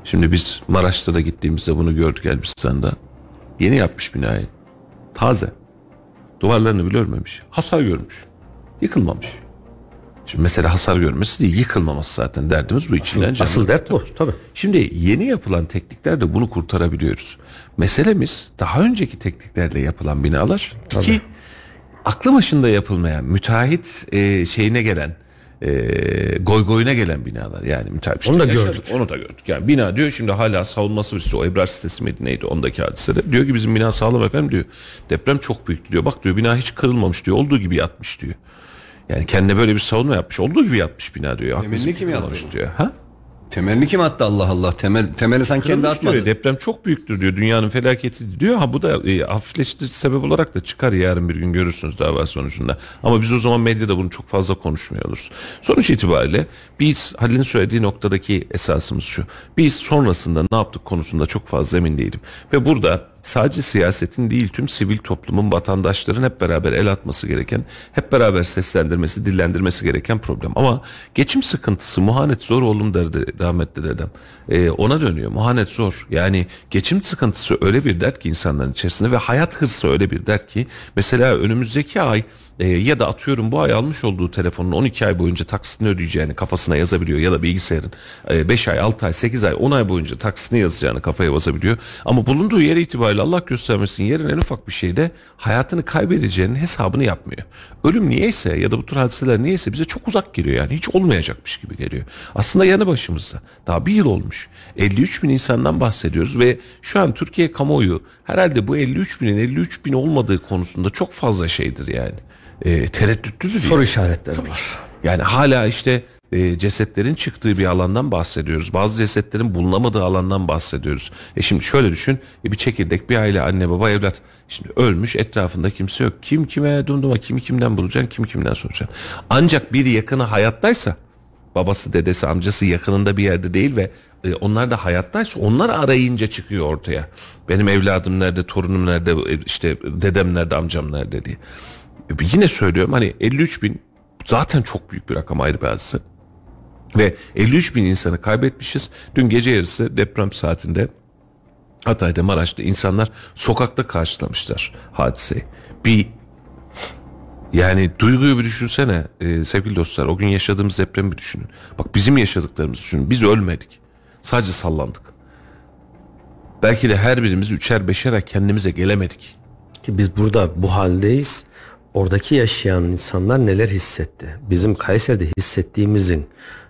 Şimdi biz Maraş'ta da gittiğimizde bunu gördük Elbistan'da. Yeni yapmış binayı. Taze. Duvarlarını bile örmemiş. Hasar görmüş. Yıkılmamış. Şimdi mesela hasar görmesi değil, yıkılmaması zaten derdimiz bu içinden. Asıl, asıl dert bu tabii. Şimdi yeni yapılan tekniklerde bunu kurtarabiliyoruz. Meselemiz daha önceki tekniklerle yapılan binalar. İki, aklı başında yapılmayan, müteahhit e, şeyine gelen, e, goy goyuna gelen binalar. Yani müteahhit. işte Onu da yaşadık, gördük. Onu da gördük. Yani bina diyor şimdi hala savunması bir şey. O Ebrar sitesi miydi neydi ondaki hadisede. Diyor ki bizim bina sağlam efendim diyor. Deprem çok büyüktü diyor. Bak diyor bina hiç kırılmamış diyor. Olduğu gibi yatmış diyor. Yani kendine böyle bir savunma yapmış. Olduğu gibi yatmış bina diyor. Bizim kim bunu? diyor. Ha? Temelini kim attı Allah Allah? Temel temeli sen kendi atmadın. diyor. Deprem çok büyüktür diyor. Dünyanın felaketi diyor. Ha bu da e, hafifleştirici sebep olarak da çıkar yarın bir gün görürsünüz dava sonucunda. Ama biz o zaman medyada bunu çok fazla konuşmuyor oluruz. Sonuç itibariyle biz Halil'in söylediği noktadaki esasımız şu. Biz sonrasında ne yaptık konusunda çok fazla emin değilim. Ve burada sadece siyasetin değil tüm sivil toplumun vatandaşların hep beraber el atması gereken, hep beraber seslendirmesi, dillendirmesi gereken problem. Ama geçim sıkıntısı muhanet zor oğlum derdi rahmetli dedem. Ee, ona dönüyor. Muhanet zor. Yani geçim sıkıntısı öyle bir dert ki insanların içerisinde ve hayat hırsı öyle bir dert ki mesela önümüzdeki ay e, ya da atıyorum bu ay almış olduğu telefonun 12 ay boyunca taksitini ödeyeceğini kafasına yazabiliyor ya da bilgisayarın 5 ay 6 ay 8 ay 10 ay boyunca taksitini yazacağını kafaya basabiliyor. Ama bulunduğu yer itibariyle Allah göstermesin yerin en ufak bir şeyde hayatını kaybedeceğinin hesabını yapmıyor. Ölüm niyeyse ya da bu tür hadiseler niyeyse bize çok uzak geliyor yani hiç olmayacakmış gibi geliyor. Aslında yanı başımızda daha bir yıl olmuş 53 bin insandan bahsediyoruz ve şu an Türkiye kamuoyu herhalde bu 53 binin 53 bin olmadığı konusunda çok fazla şeydir yani e, tereddütlüdür. Soru işaretleri var. Yani hala işte e, cesetlerin çıktığı bir alandan bahsediyoruz. Bazı cesetlerin bulunamadığı alandan bahsediyoruz. E şimdi şöyle düşün. E bir çekirdek bir aile anne baba evlat. Şimdi ölmüş etrafında kimse yok. Kim kime dumduma kimi kimden bulacaksın kim kimden soracaksın. Ancak bir yakını hayattaysa babası dedesi amcası yakınında bir yerde değil ve e, onlar da hayattaysa onlar arayınca çıkıyor ortaya. Benim evladım nerede torunum nerede e, işte dedem nerede amcam nerede diye. Yine söylüyorum hani 53 bin zaten çok büyük bir rakam ayrı bir. Ve 53 bin insanı kaybetmişiz. Dün gece yarısı deprem saatinde Hatay'da Maraş'ta insanlar sokakta karşılamışlar hadiseyi. Bir yani duyguyu bir düşünsene e, sevgili dostlar o gün yaşadığımız depremi bir düşünün. Bak bizim yaşadıklarımızı düşünün. Biz ölmedik. Sadece sallandık. Belki de her birimiz üçer beşer kendimize gelemedik. Ki biz burada bu haldeyiz. Oradaki yaşayan insanlar neler hissetti? Bizim Kayseri'de hissettiğimizin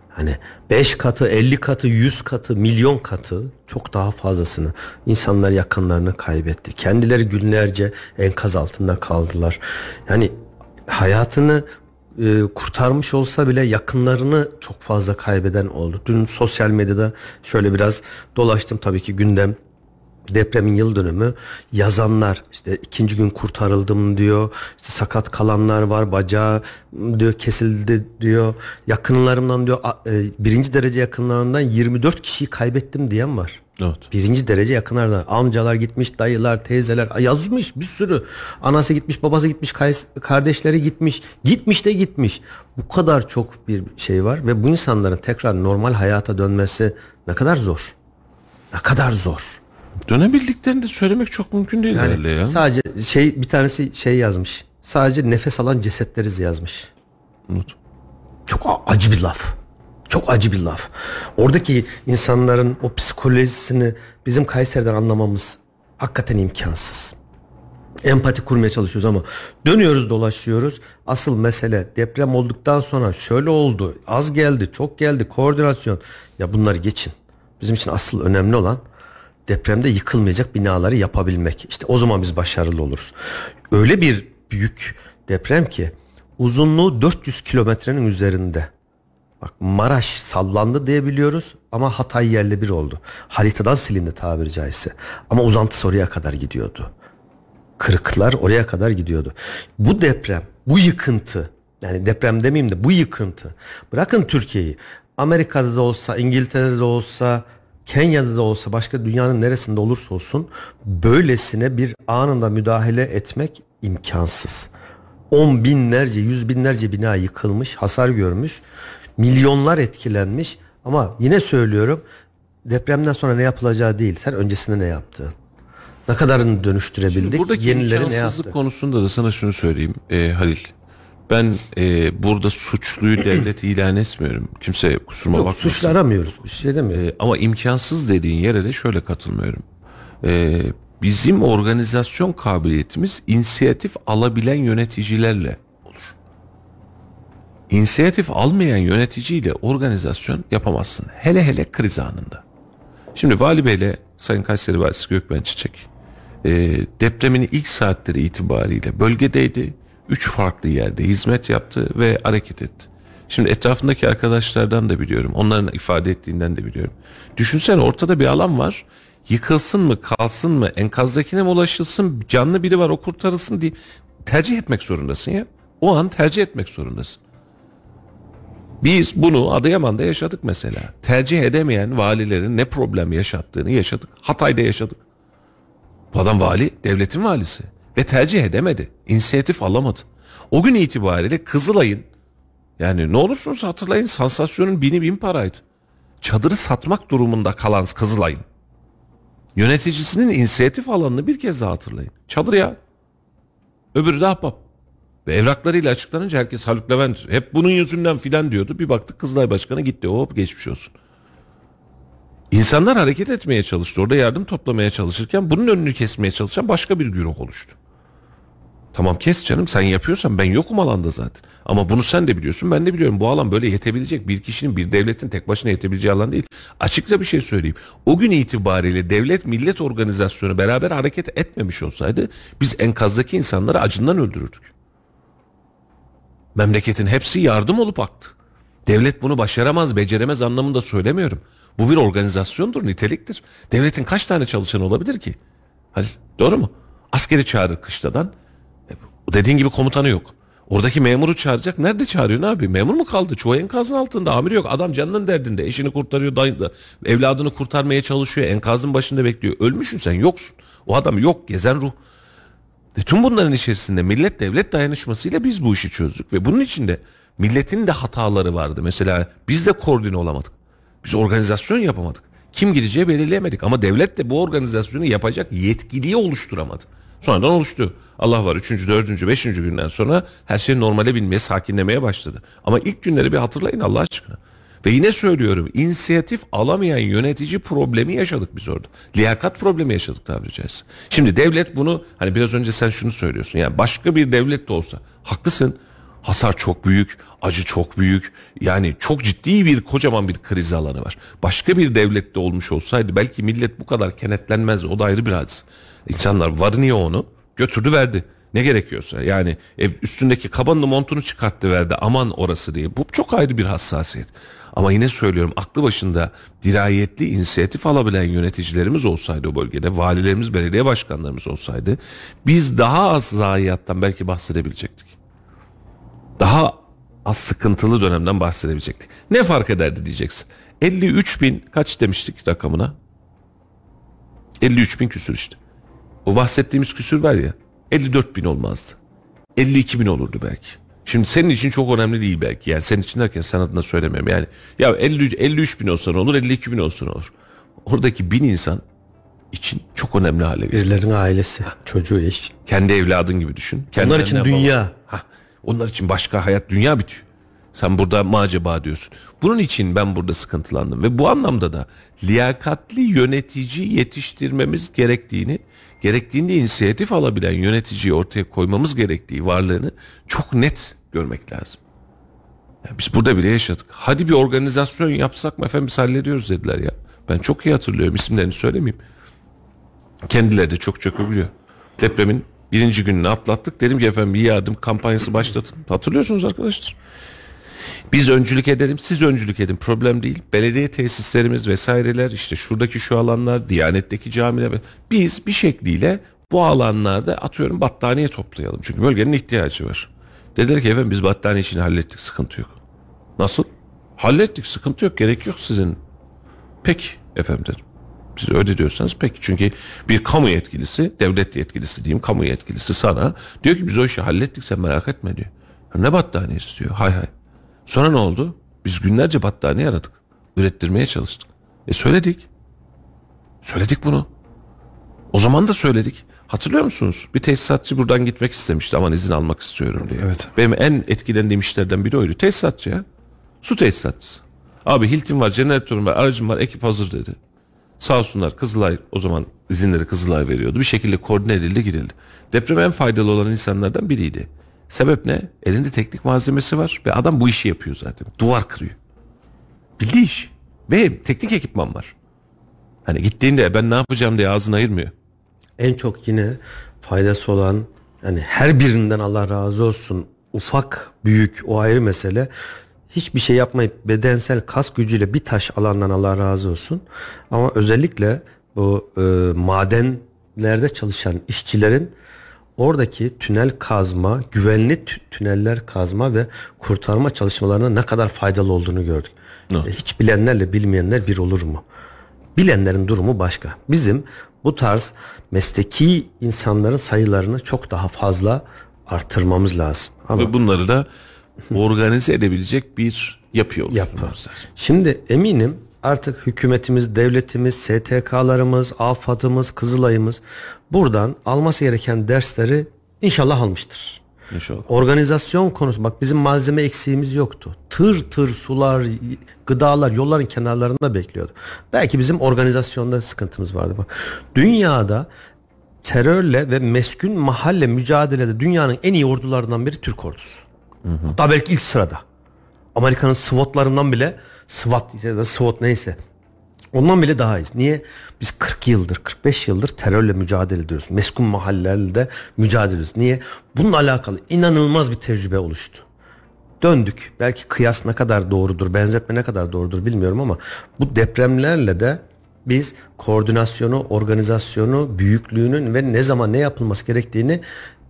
hani 5 katı, 50 katı, 100 katı, milyon katı çok daha fazlasını insanlar yakınlarını kaybetti. Kendileri günlerce enkaz altında kaldılar. Yani hayatını e, kurtarmış olsa bile yakınlarını çok fazla kaybeden oldu. Dün sosyal medyada şöyle biraz dolaştım tabii ki gündem depremin yıl dönümü. Yazanlar işte ikinci gün kurtarıldım diyor. İşte sakat kalanlar var bacağı diyor kesildi diyor. Yakınlarımdan diyor e, birinci derece yakınlarından 24 kişiyi kaybettim diyen var. Evet. Birinci derece yakınlardan. Amcalar gitmiş dayılar teyzeler yazmış bir sürü. Anası gitmiş babası gitmiş kardeşleri gitmiş. Gitmiş de gitmiş. Bu kadar çok bir şey var ve bu insanların tekrar normal hayata dönmesi ne kadar zor? Ne kadar zor. Dönebildiklerini de söylemek çok mümkün değil Yani herhalde ya. sadece şey bir tanesi şey yazmış. Sadece nefes alan cesetleriz yazmış. Unut. Çok acı bir laf. Çok acı bir laf. Oradaki insanların o psikolojisini bizim Kayseri'den anlamamız hakikaten imkansız. Empati kurmaya çalışıyoruz ama dönüyoruz dolaşıyoruz. Asıl mesele deprem olduktan sonra şöyle oldu. Az geldi, çok geldi, koordinasyon. Ya bunları geçin. Bizim için asıl önemli olan depremde yıkılmayacak binaları yapabilmek. İşte o zaman biz başarılı oluruz. Öyle bir büyük deprem ki uzunluğu 400 kilometrenin üzerinde. Bak Maraş sallandı diyebiliyoruz ama Hatay yerle bir oldu. Haritadan silindi tabiri caizse. Ama uzantısı oraya kadar gidiyordu. Kırıklar oraya kadar gidiyordu. Bu deprem, bu yıkıntı yani deprem demeyeyim de bu yıkıntı. Bırakın Türkiye'yi. Amerika'da da olsa, İngiltere'de de olsa, Kenya'da da olsa, başka dünyanın neresinde olursa olsun böylesine bir anında müdahale etmek imkansız. On binlerce, yüz binlerce bina yıkılmış, hasar görmüş, milyonlar etkilenmiş ama yine söylüyorum depremden sonra ne yapılacağı değil, sen öncesinde ne yaptın? Ne kadarını dönüştürebildik, Buradaki yenileri ne imkansızlık yaptı? konusunda da sana şunu söyleyeyim e, Halil. Ben e, burada suçluyu (clears throat) devlet ilan etmiyorum. Kimse kusuruma Yok, bakmasın. suçlu aramıyoruz, bir şey demiyoruz. E, ama imkansız dediğin yere de şöyle katılmıyorum. E, bizim organizasyon kabiliyetimiz inisiyatif alabilen yöneticilerle olur. İnisiyatif almayan yöneticiyle organizasyon yapamazsın. Hele hele kriz anında. Şimdi Vali Bey'le Sayın Kayseri Valisi Gökmen Çiçek e, depremin ilk saatleri itibariyle bölgedeydi. Üç farklı yerde hizmet yaptı ve hareket etti. Şimdi etrafındaki arkadaşlardan da biliyorum. Onların ifade ettiğinden de biliyorum. Düşünsene ortada bir alan var. Yıkılsın mı kalsın mı enkazdakine mi ulaşılsın canlı biri var o kurtarılsın diye tercih etmek zorundasın ya. O an tercih etmek zorundasın. Biz bunu Adıyaman'da yaşadık mesela. Tercih edemeyen valilerin ne problem yaşattığını yaşadık. Hatay'da yaşadık. Bu adam vali, devletin valisi. Ve tercih edemedi. İnisiyatif alamadı. O gün itibariyle Kızılay'ın yani ne olursunuz hatırlayın sansasyonun bini bin paraydı. Çadırı satmak durumunda kalan Kızılay'ın yöneticisinin inisiyatif alanını bir kez daha hatırlayın. Çadır ya. Öbürü de ahbap. Ve evraklarıyla açıklanınca herkes Haluk Levent hep bunun yüzünden filan diyordu. Bir baktık Kızılay Başkanı gitti. Hop geçmiş olsun. İnsanlar hareket etmeye çalıştı. Orada yardım toplamaya çalışırken bunun önünü kesmeye çalışan başka bir güruh oluştu. Tamam kes canım sen yapıyorsan ben yokum alanda zaten. Ama bunu sen de biliyorsun ben de biliyorum. Bu alan böyle yetebilecek bir kişinin bir devletin tek başına yetebileceği alan değil. Açıkça bir şey söyleyeyim. O gün itibariyle devlet millet organizasyonu beraber hareket etmemiş olsaydı biz enkazdaki insanları acından öldürürdük. Memleketin hepsi yardım olup aktı. Devlet bunu başaramaz, beceremez anlamında söylemiyorum. Bu bir organizasyondur, niteliktir. Devletin kaç tane çalışanı olabilir ki? Halil, doğru mu? Askeri çağırır kışladan. Dediğin gibi komutanı yok. Oradaki memuru çağıracak. Nerede çağırıyor ne abi? Memur mu kaldı? Çoğu enkazın altında. Amiri yok. Adam canının derdinde. Eşini kurtarıyor. Dayı, evladını kurtarmaya çalışıyor. Enkazın başında bekliyor. Ölmüşsün sen yoksun. O adam yok. Gezen ruh. E, tüm bunların içerisinde millet devlet dayanışmasıyla biz bu işi çözdük. Ve bunun içinde milletin de hataları vardı. Mesela biz de koordine olamadık. Biz organizasyon yapamadık. Kim gideceği belirleyemedik. Ama devlet de bu organizasyonu yapacak yetkiliyi oluşturamadı. Sonradan oluştu. Allah var 3. 4. 5. günden sonra her şey normale binmeye, sakinlemeye başladı. Ama ilk günleri bir hatırlayın Allah aşkına. Ve yine söylüyorum inisiyatif alamayan yönetici problemi yaşadık biz orada. Liyakat problemi yaşadık tabiri caizse. Şimdi devlet bunu hani biraz önce sen şunu söylüyorsun. Yani başka bir devlet de olsa haklısın. Hasar çok büyük, acı çok büyük. Yani çok ciddi bir kocaman bir kriz alanı var. Başka bir devlette olmuş olsaydı belki millet bu kadar kenetlenmez. O da ayrı bir hadis. İnsanlar varını onu götürdü verdi. Ne gerekiyorsa yani ev üstündeki kabanını montunu çıkarttı verdi aman orası diye. Bu çok ayrı bir hassasiyet. Ama yine söylüyorum aklı başında dirayetli inisiyatif alabilen yöneticilerimiz olsaydı o bölgede, valilerimiz, belediye başkanlarımız olsaydı biz daha az zayiattan belki bahsedebilecektik. Daha az sıkıntılı dönemden bahsedebilecektik. Ne fark ederdi diyeceksin. 53 bin kaç demiştik rakamına? 53 bin küsür işte. O bahsettiğimiz küsür var ya 54 bin olmazdı. 52 bin olurdu belki. Şimdi senin için çok önemli değil belki. Yani senin için derken sen adına söylemiyorum. Yani ya 50, 53 bin olsa ne olur 52 bin olsa ne olur. Oradaki bin insan için çok önemli hale gelir. Birilerinin ailesi, çocuğu, eş. Kendi evladın gibi düşün. Kendi Onlar için dünya. Hah, onlar için başka hayat dünya bitiyor. Sen burada mı acaba diyorsun. Bunun için ben burada sıkıntılandım ve bu anlamda da liyakatli yönetici yetiştirmemiz gerektiğini, gerektiğinde inisiyatif alabilen yöneticiyi ortaya koymamız gerektiği varlığını çok net görmek lazım. Ya biz burada bile yaşadık. Hadi bir organizasyon yapsak mı efendim biz hallediyoruz dediler ya. Ben çok iyi hatırlıyorum isimlerini söylemeyeyim. Kendileri de çok çok biliyor. Depremin birinci gününü atlattık. Dedim ki efendim bir yardım kampanyası başlatın. Hatırlıyorsunuz arkadaşlar. Biz öncülük edelim, siz öncülük edin. Problem değil. Belediye tesislerimiz vesaireler, işte şuradaki şu alanlar, Diyanet'teki camiler. Biz bir şekliyle bu alanlarda atıyorum battaniye toplayalım. Çünkü bölgenin ihtiyacı var. Dediler ki efendim biz battaniye için hallettik, sıkıntı yok. Nasıl? Hallettik, sıkıntı yok, gerek yok sizin. Peki efendim dedim. Siz öyle diyorsanız peki. Çünkü bir kamu yetkilisi, devlet yetkilisi diyeyim, kamu yetkilisi sana diyor ki biz o işi hallettik sen merak etme diyor. Ne battaniye istiyor? Hay hay. Sonra ne oldu? Biz günlerce battaniye aradık. Ürettirmeye çalıştık. E söyledik. Söyledik bunu. O zaman da söyledik. Hatırlıyor musunuz? Bir tesisatçı buradan gitmek istemişti aman izin almak istiyorum diye. Evet. Benim en etkilendiğim işlerden biri oydu. Tesisatçı ya. Su tesisatçısı. Abi Hilton var, jeneratörüm var, aracım var, ekip hazır dedi. Sağ olsunlar Kızılay o zaman izinleri Kızılay veriyordu. Bir şekilde koordine edildi girildi. Depreme en faydalı olan insanlardan biriydi. Sebep ne? Elinde teknik malzemesi var ve adam bu işi yapıyor zaten. Duvar kırıyor. Bildiği iş. Ve teknik ekipman var. Hani gittiğinde ben ne yapacağım diye ağzını ayırmıyor. En çok yine faydası olan yani her birinden Allah razı olsun ufak büyük o ayrı mesele hiçbir şey yapmayıp bedensel kas gücüyle bir taş alandan Allah razı olsun ama özellikle bu e, madenlerde çalışan işçilerin oradaki tünel kazma, güvenli tü- tüneller kazma ve kurtarma çalışmalarına ne kadar faydalı olduğunu gördük. İşte hiç bilenlerle bilmeyenler bir olur mu? Bilenlerin durumu başka. Bizim bu tarz mesleki insanların sayılarını çok daha fazla artırmamız lazım. Ama Ve bunları da organize edebilecek bir yapı Yapma. lazım. Şimdi eminim artık hükümetimiz, devletimiz, STK'larımız, AFAD'ımız, Kızılay'ımız buradan alması gereken dersleri inşallah almıştır. İnşallah. Organizasyon konusu bak bizim malzeme eksiğimiz yoktu. Tır tır sular, gıdalar yolların kenarlarında bekliyordu. Belki bizim organizasyonda sıkıntımız vardı. Bak dünyada terörle ve meskun mahalle mücadelede dünyanın en iyi ordularından biri Türk ordusu. Hatta belki ilk sırada. Amerika'nın SWAT'larından bile SWAT ya da SWAT neyse Ondan bile daha iyiyiz. Niye? Biz 40 yıldır, 45 yıldır terörle mücadele ediyoruz. Meskun mahallelerle mücadele ediyoruz. Niye? Bununla alakalı inanılmaz bir tecrübe oluştu. Döndük. Belki kıyas ne kadar doğrudur, benzetme ne kadar doğrudur bilmiyorum ama bu depremlerle de biz koordinasyonu, organizasyonu, büyüklüğünün ve ne zaman ne yapılması gerektiğini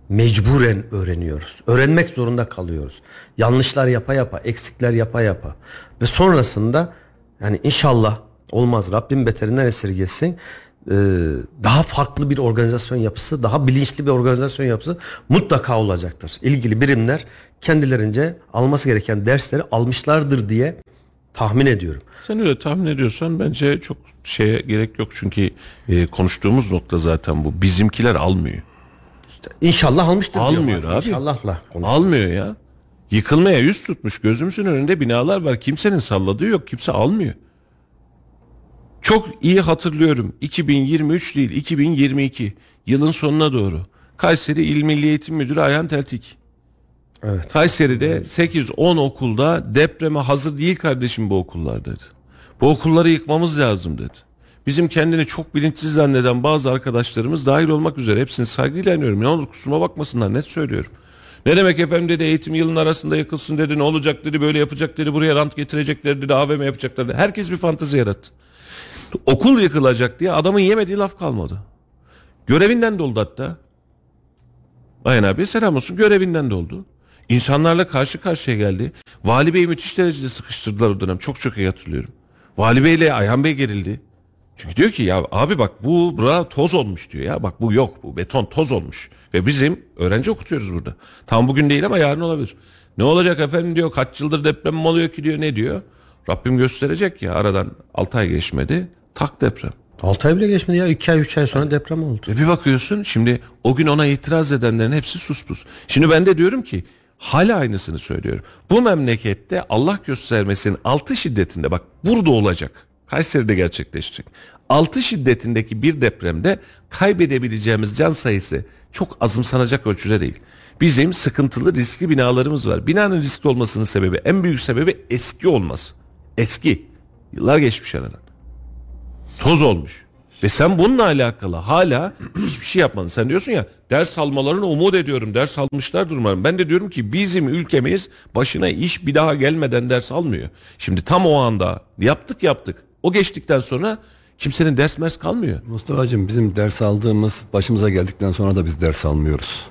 mecburen öğreniyoruz. Öğrenmek zorunda kalıyoruz. Yanlışlar yapa yapa, eksikler yapa yapa. Ve sonrasında yani inşallah olmaz Rabbim beterinden esirgesin. Ee, daha farklı bir organizasyon yapısı, daha bilinçli bir organizasyon yapısı mutlaka olacaktır. İlgili birimler kendilerince alması gereken dersleri almışlardır diye tahmin ediyorum. Sen öyle tahmin ediyorsan bence çok şeye gerek yok çünkü e, konuştuğumuz nokta zaten bu. Bizimkiler almıyor. İşte inşallah almıştır Almıyor diyorum. abi. İnşallahla. konuş- Almıyor ya. Yıkılmaya yüz tutmuş gözümüzün önünde binalar var. Kimsenin salladığı yok. Kimse almıyor. Çok iyi hatırlıyorum. 2023 değil 2022 yılın sonuna doğru. Kayseri İl Milli Eğitim Müdürü Ayhan Teltik. Evet. Kayseri'de 8-10 okulda depreme hazır değil kardeşim bu okullar dedi. Bu okulları yıkmamız lazım dedi. Bizim kendini çok bilinçsiz zanneden bazı arkadaşlarımız dahil olmak üzere hepsini saygıyla anıyorum. Ne olur kusuruma bakmasınlar net söylüyorum. Ne demek efendim dedi eğitim yılının arasında yakılsın dedi ne olacak dedi böyle yapacak dedi buraya rant getirecekler dedi AVM yapacaklar dedi. Herkes bir fantezi yarattı. Okul yıkılacak diye adamın yemediği laf kalmadı. Görevinden doldu hatta. Ayhan abi selam olsun görevinden doldu. İnsanlarla karşı karşıya geldi. Vali Bey'i müthiş derecede sıkıştırdılar o dönem. Çok çok iyi hatırlıyorum. Vali Bey ile Ayhan Bey gerildi. Çünkü diyor ki ya abi bak bu bura toz olmuş diyor ya. Bak bu yok bu beton toz olmuş. Ve bizim öğrenci okutuyoruz burada. Tam bugün değil ama yarın olabilir. Ne olacak efendim diyor kaç yıldır deprem mi oluyor ki diyor ne diyor. Rabbim gösterecek ya aradan 6 ay geçmedi. Tak deprem. 6 ay bile geçmedi ya 2 ay 3 ay sonra deprem oldu. Ve bir bakıyorsun şimdi o gün ona itiraz edenlerin hepsi sus pus. Şimdi ben de diyorum ki hala aynısını söylüyorum. Bu memlekette Allah göstermesinin altı şiddetinde bak burada olacak. Kayseri'de gerçekleşecek. Altı şiddetindeki bir depremde kaybedebileceğimiz can sayısı çok azımsanacak ölçüde değil. Bizim sıkıntılı riskli binalarımız var. Binanın riskli olmasının sebebi en büyük sebebi eski olması. Eski. Yıllar geçmiş aradan toz olmuş. Ve sen bununla alakalı hala (clears throat) hiçbir şey yapmadın. Sen diyorsun ya ders almalarını umut ediyorum. Ders almışlar umarım. Ben de diyorum ki bizim ülkemiz başına iş bir daha gelmeden ders almıyor. Şimdi tam o anda yaptık yaptık. O geçtikten sonra kimsenin ders mers kalmıyor. Mustafa'cığım bizim ders aldığımız başımıza geldikten sonra da biz ders almıyoruz.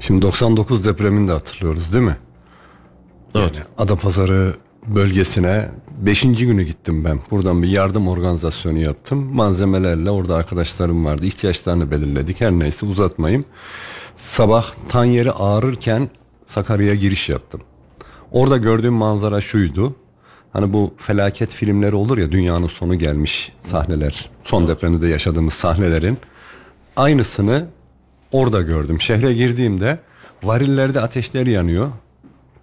Şimdi 99 depremini de hatırlıyoruz değil mi? Evet. Adapazarı bölgesine 5. günü gittim ben. Buradan bir yardım organizasyonu yaptım. Malzemelerle orada arkadaşlarım vardı. İhtiyaçlarını belirledik. Her neyse uzatmayayım. Sabah tan yeri ağrırken Sakarya'ya giriş yaptım. Orada gördüğüm manzara şuydu. Hani bu felaket filmleri olur ya dünyanın sonu gelmiş sahneler. Son depremde de yaşadığımız sahnelerin aynısını orada gördüm. Şehre girdiğimde varillerde ateşler yanıyor.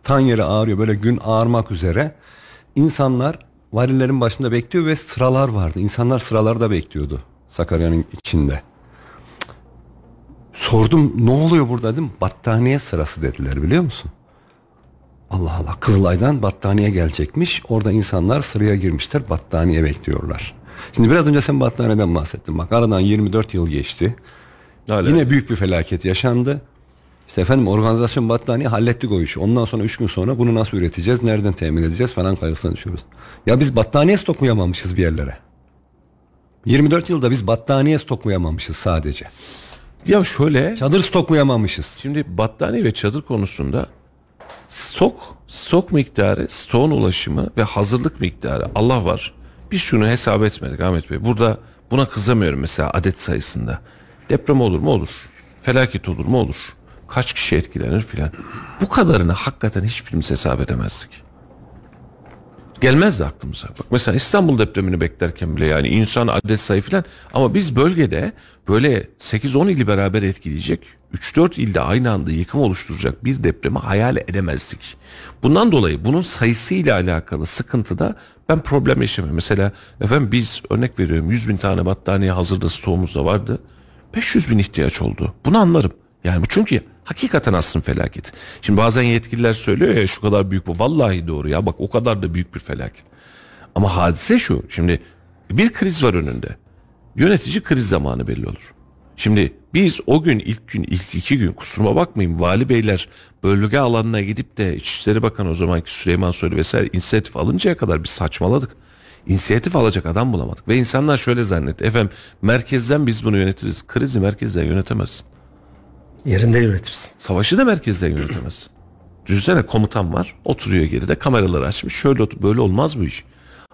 Tan yeri ağrıyor böyle gün ağarmak üzere. İnsanlar varillerin başında bekliyor ve sıralar vardı. İnsanlar sıralarda bekliyordu Sakarya'nın içinde. Sordum ne oluyor burada dedim. Battaniye sırası dediler biliyor musun? Allah Allah Kızılay'dan battaniye gelecekmiş. Orada insanlar sıraya girmişler battaniye bekliyorlar. Şimdi biraz önce sen battaniyeden bahsettin. Bak aradan 24 yıl geçti. Hala. Yine büyük bir felaket yaşandı. İşte efendim organizasyon battaniye hallettik o işi. Ondan sonra 3 gün sonra bunu nasıl üreteceğiz, nereden temin edeceğiz falan kaygısına düşüyoruz. Ya biz battaniye stoklayamamışız bir yerlere. 24 yılda biz battaniye stoklayamamışız sadece. Ya şöyle Çadır stoklayamamışız. Şimdi battaniye ve çadır konusunda stok, stok miktarı, stoğun ulaşımı ve hazırlık miktarı Allah var. Biz şunu hesap etmedik Ahmet Bey. Burada buna kızamıyorum mesela adet sayısında. Deprem olur mu? Olur. Felaket olur mu? Olur. Kaç kişi etkilenir filan. Bu kadarını hakikaten hiçbirimiz hesap edemezdik. Gelmezdi aklımıza. Bak mesela İstanbul depremini beklerken bile yani insan adet sayı falan ama biz bölgede böyle 8-10 ili beraber etkileyecek 3-4 ilde aynı anda yıkım oluşturacak bir depremi hayal edemezdik. Bundan dolayı bunun sayısıyla alakalı sıkıntıda ben problem yaşamıyorum. Mesela efendim biz örnek veriyorum 100 bin tane battaniye hazırda stoğumuzda vardı. 500 bin ihtiyaç oldu. Bunu anlarım. Yani bu çünkü hakikaten aslında felaket. Şimdi bazen yetkililer söylüyor ya şu kadar büyük bu. Vallahi doğru ya bak o kadar da büyük bir felaket. Ama hadise şu. Şimdi bir kriz var önünde. Yönetici kriz zamanı belli olur. Şimdi biz o gün ilk gün ilk iki gün kusuruma bakmayın vali beyler bölge alanına gidip de İçişleri Bakanı o zamanki Süleyman Soylu vesaire inisiyatif alıncaya kadar biz saçmaladık. İnisiyatif alacak adam bulamadık. Ve insanlar şöyle zannetti. Efendim merkezden biz bunu yönetiriz. Krizi merkezden yönetemezsin. Yerinde yönetirsin. Savaşı da merkezden yönetemezsin. Düşünsene komutan var oturuyor geride kameraları açmış şöyle böyle olmaz bu iş.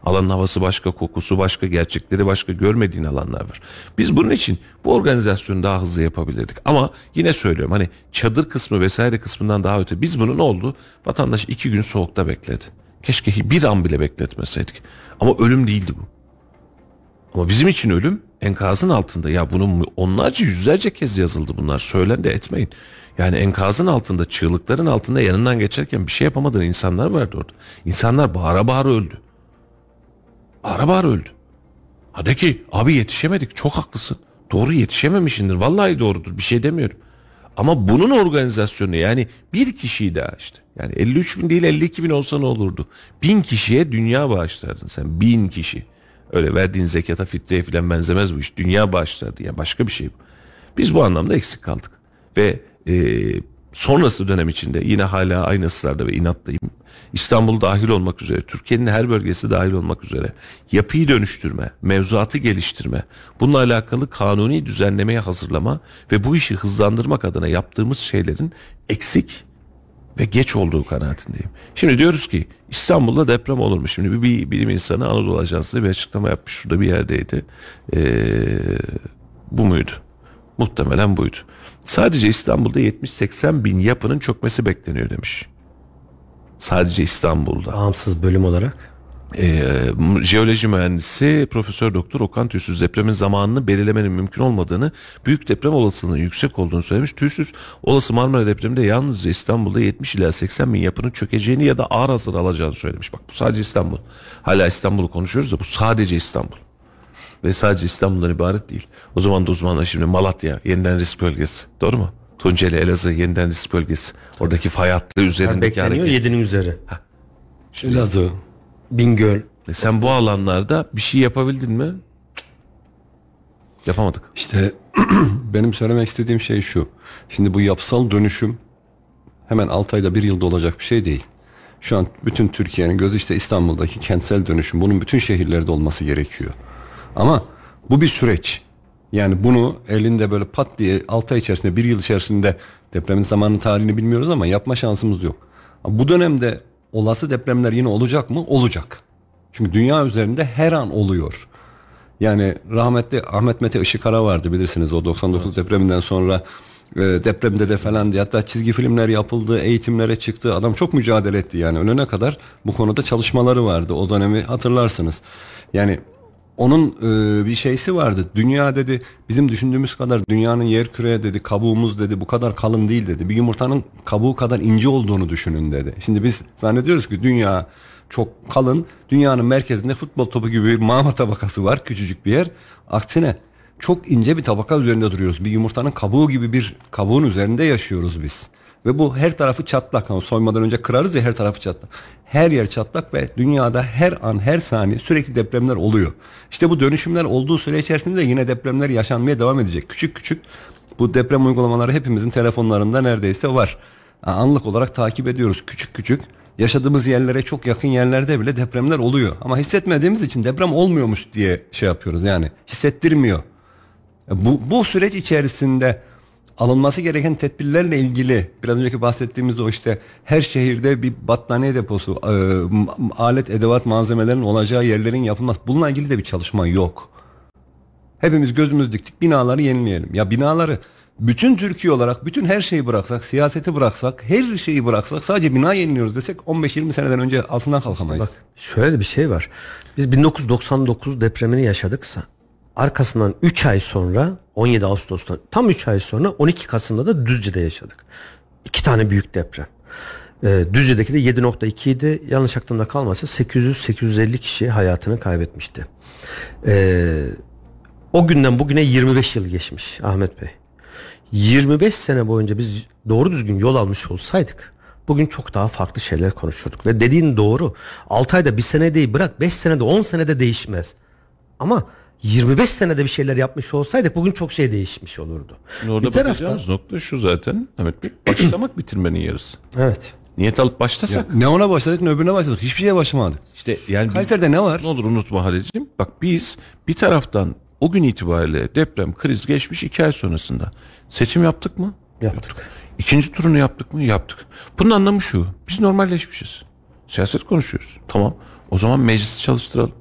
Alanın havası başka, kokusu başka, gerçekleri başka görmediğin alanlar var. Biz bunun için bu organizasyonu daha hızlı yapabilirdik. Ama yine söylüyorum hani çadır kısmı vesaire kısmından daha öte biz bunu ne oldu? Vatandaş iki gün soğukta bekledi. Keşke bir an bile bekletmeseydik. Ama ölüm değildi bu. Ama bizim için ölüm enkazın altında. Ya bunun onlarca yüzlerce kez yazıldı bunlar. Söylen de etmeyin. Yani enkazın altında, çığlıkların altında yanından geçerken bir şey yapamadığın insanlar vardı orada. İnsanlar bağıra bağıra öldü. Bağıra bağıra öldü. Ha de ki abi yetişemedik çok haklısın. Doğru yetişememişindir. Vallahi doğrudur bir şey demiyorum. Ama bunun organizasyonu yani bir kişiyi daha işte. Yani 53 bin değil 52 bin olsa ne olurdu? Bin kişiye dünya bağışlardın sen. Bin kişi. Öyle verdiğin zekata fitreye falan benzemez bu iş. Dünya bağışlardı yani başka bir şey bu. Biz bu anlamda eksik kaldık. Ve e, sonrası dönem içinde yine hala aynı ısrarda ve inattayım. İstanbul dahil olmak üzere, Türkiye'nin her bölgesi dahil olmak üzere yapıyı dönüştürme, mevzuatı geliştirme, bununla alakalı kanuni düzenlemeye hazırlama ve bu işi hızlandırmak adına yaptığımız şeylerin eksik ve geç olduğu kanaatindeyim. Şimdi diyoruz ki İstanbul'da deprem olur mu? Şimdi bir, bilim insanı Anadolu Ajansı'nda bir açıklama yapmış. Şurada bir yerdeydi. Ee, muydu? Muhtemelen buydu. Sadece İstanbul'da 70-80 bin yapının çökmesi bekleniyor demiş. Sadece İstanbul'da. Bağımsız bölüm olarak. Ee, jeoloji mühendisi Profesör Doktor Okan Tüysüz depremin zamanını belirlemenin mümkün olmadığını, büyük deprem olasılığının yüksek olduğunu söylemiş. Tüysüz olası Marmara depreminde yalnızca İstanbul'da 70 ila 80 bin yapının çökeceğini ya da ağır hasar alacağını söylemiş. Bak bu sadece İstanbul. Hala İstanbul'u konuşuyoruz da bu sadece İstanbul. Ve sadece İstanbul'dan ibaret değil. O zaman da uzmanlar şimdi Malatya yeniden risk bölgesi. Doğru mu? Tunceli, Elazığ yeniden risk bölgesi. Oradaki fay hattı üzerindeki Bekleniyor hareket. 7'nin üzeri. Elazığ. Bingöl. E sen bu alanlarda bir şey yapabildin mi? Yapamadık. İşte (clears throat) benim söylemek istediğim şey şu. Şimdi bu yapısal dönüşüm hemen 6 ayda bir yılda olacak bir şey değil. Şu an bütün Türkiye'nin gözü işte İstanbul'daki kentsel dönüşüm. Bunun bütün şehirlerde olması gerekiyor. Ama bu bir süreç. Yani bunu elinde böyle pat diye 6 ay içerisinde bir yıl içerisinde depremin zamanı tarihini bilmiyoruz ama yapma şansımız yok. Bu dönemde olası depremler yine olacak mı? Olacak. Çünkü dünya üzerinde her an oluyor. Yani rahmetli Ahmet Mete Işıkara vardı bilirsiniz o 99 depreminden sonra e, depremde de falan diye hatta çizgi filmler yapıldı, eğitimlere çıktı. Adam çok mücadele etti yani önüne kadar bu konuda çalışmaları vardı. O dönemi hatırlarsınız. Yani onun e, bir şeysi vardı. Dünya dedi bizim düşündüğümüz kadar dünyanın yer küreye dedi kabuğumuz dedi bu kadar kalın değil dedi. Bir yumurtanın kabuğu kadar ince olduğunu düşünün dedi. Şimdi biz zannediyoruz ki dünya çok kalın. Dünyanın merkezinde futbol topu gibi bir mağma tabakası var. Küçücük bir yer. Aksine çok ince bir tabaka üzerinde duruyoruz. Bir yumurtanın kabuğu gibi bir kabuğun üzerinde yaşıyoruz biz. Ve bu her tarafı çatlak. Hani soymadan önce kırarız ya her tarafı çatlak. Her yer çatlak ve dünyada her an her saniye sürekli depremler oluyor. İşte bu dönüşümler olduğu süre içerisinde de yine depremler yaşanmaya devam edecek. Küçük küçük bu deprem uygulamaları hepimizin telefonlarında neredeyse var. Anlık olarak takip ediyoruz küçük küçük. Yaşadığımız yerlere çok yakın yerlerde bile depremler oluyor. Ama hissetmediğimiz için deprem olmuyormuş diye şey yapıyoruz yani. Hissettirmiyor. Bu, bu süreç içerisinde alınması gereken tedbirlerle ilgili biraz önceki bahsettiğimiz o işte her şehirde bir battaniye deposu, e, alet, edevat, malzemelerin olacağı yerlerin yapılması. Bununla ilgili de bir çalışma yok. Hepimiz gözümüz diktik binaları yenileyelim. Ya binaları Bütün Türkiye olarak bütün her şeyi bıraksak, siyaseti bıraksak, her şeyi bıraksak sadece bina yeniliyoruz desek 15-20 seneden önce altından kalkamayız. Bak şöyle bir şey var. Biz 1999 depremini yaşadıksa arkasından 3 ay sonra 17 Ağustos'ta tam 3 ay sonra 12 Kasım'da da Düzce'de yaşadık. İki tane büyük deprem. Ee, Düzce'deki de 7.2 idi. Yanlış aklımda kalmasa 800-850 kişi hayatını kaybetmişti. Ee, o günden bugüne 25 yıl geçmiş Ahmet Bey. 25 sene boyunca biz doğru düzgün yol almış olsaydık bugün çok daha farklı şeyler konuşurduk. Ve dediğin doğru. 6 ayda bir sene değil bırak 5 senede 10 senede değişmez. Ama 25 senede bir şeyler yapmış olsaydık bugün çok şey değişmiş olurdu. Orada bir taraftan nokta şu zaten. Ahmet (clears throat) Bey. Başlamak bitirmenin yarısı. evet. Niyet alıp başlasak. Ne ona başladık ne öbürüne başladık. Hiçbir şeye başlamadık. İşte yani Kayseri'de ne var? Ne olur unutma Halicim. Bak biz bir taraftan o gün itibariyle deprem kriz geçmiş iki ay sonrasında seçim yaptık mı? Yaptık. İkinci turunu yaptık mı? Yaptık. Bunun anlamı şu. Biz normalleşmişiz. Siyaset konuşuyoruz. Tamam. O zaman meclisi çalıştıralım.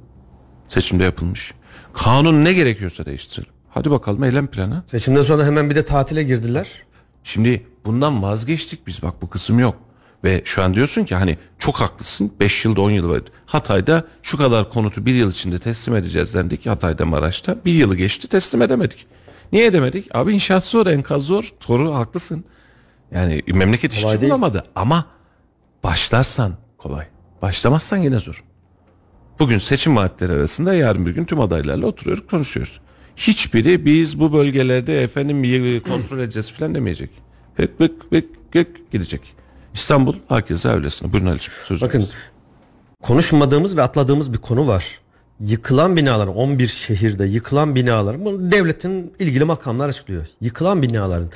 Seçimde yapılmış. Kanun ne gerekiyorsa değiştirelim. Hadi bakalım eylem planı. Seçimden sonra hemen bir de tatile girdiler. Şimdi bundan vazgeçtik biz bak bu kısım yok. Ve şu an diyorsun ki hani çok haklısın 5 yılda 10 yıl var. Hatay'da şu kadar konutu bir yıl içinde teslim edeceğiz dendik Hatay'da Maraş'ta. Bir yılı geçti teslim edemedik. Niye edemedik? Abi inşaat zor enkaz zor. Doğru haklısın. Yani memleket işçi bulamadı ama başlarsan kolay. Başlamazsan yine zor. Bugün seçim vaatleri arasında yarın bir gün tüm adaylarla oturuyoruz konuşuyoruz. Hiçbiri biz bu bölgelerde efendim kontrol edeceğiz falan demeyecek. Bık bık bık bık gidecek. İstanbul herkese öylesine. Buyurun Ali'ciğim sözü. Bakın konuşmadığımız ve atladığımız bir konu var. Yıkılan binalar 11 şehirde yıkılan binalar bunu devletin ilgili makamlar açıklıyor. Yıkılan binaların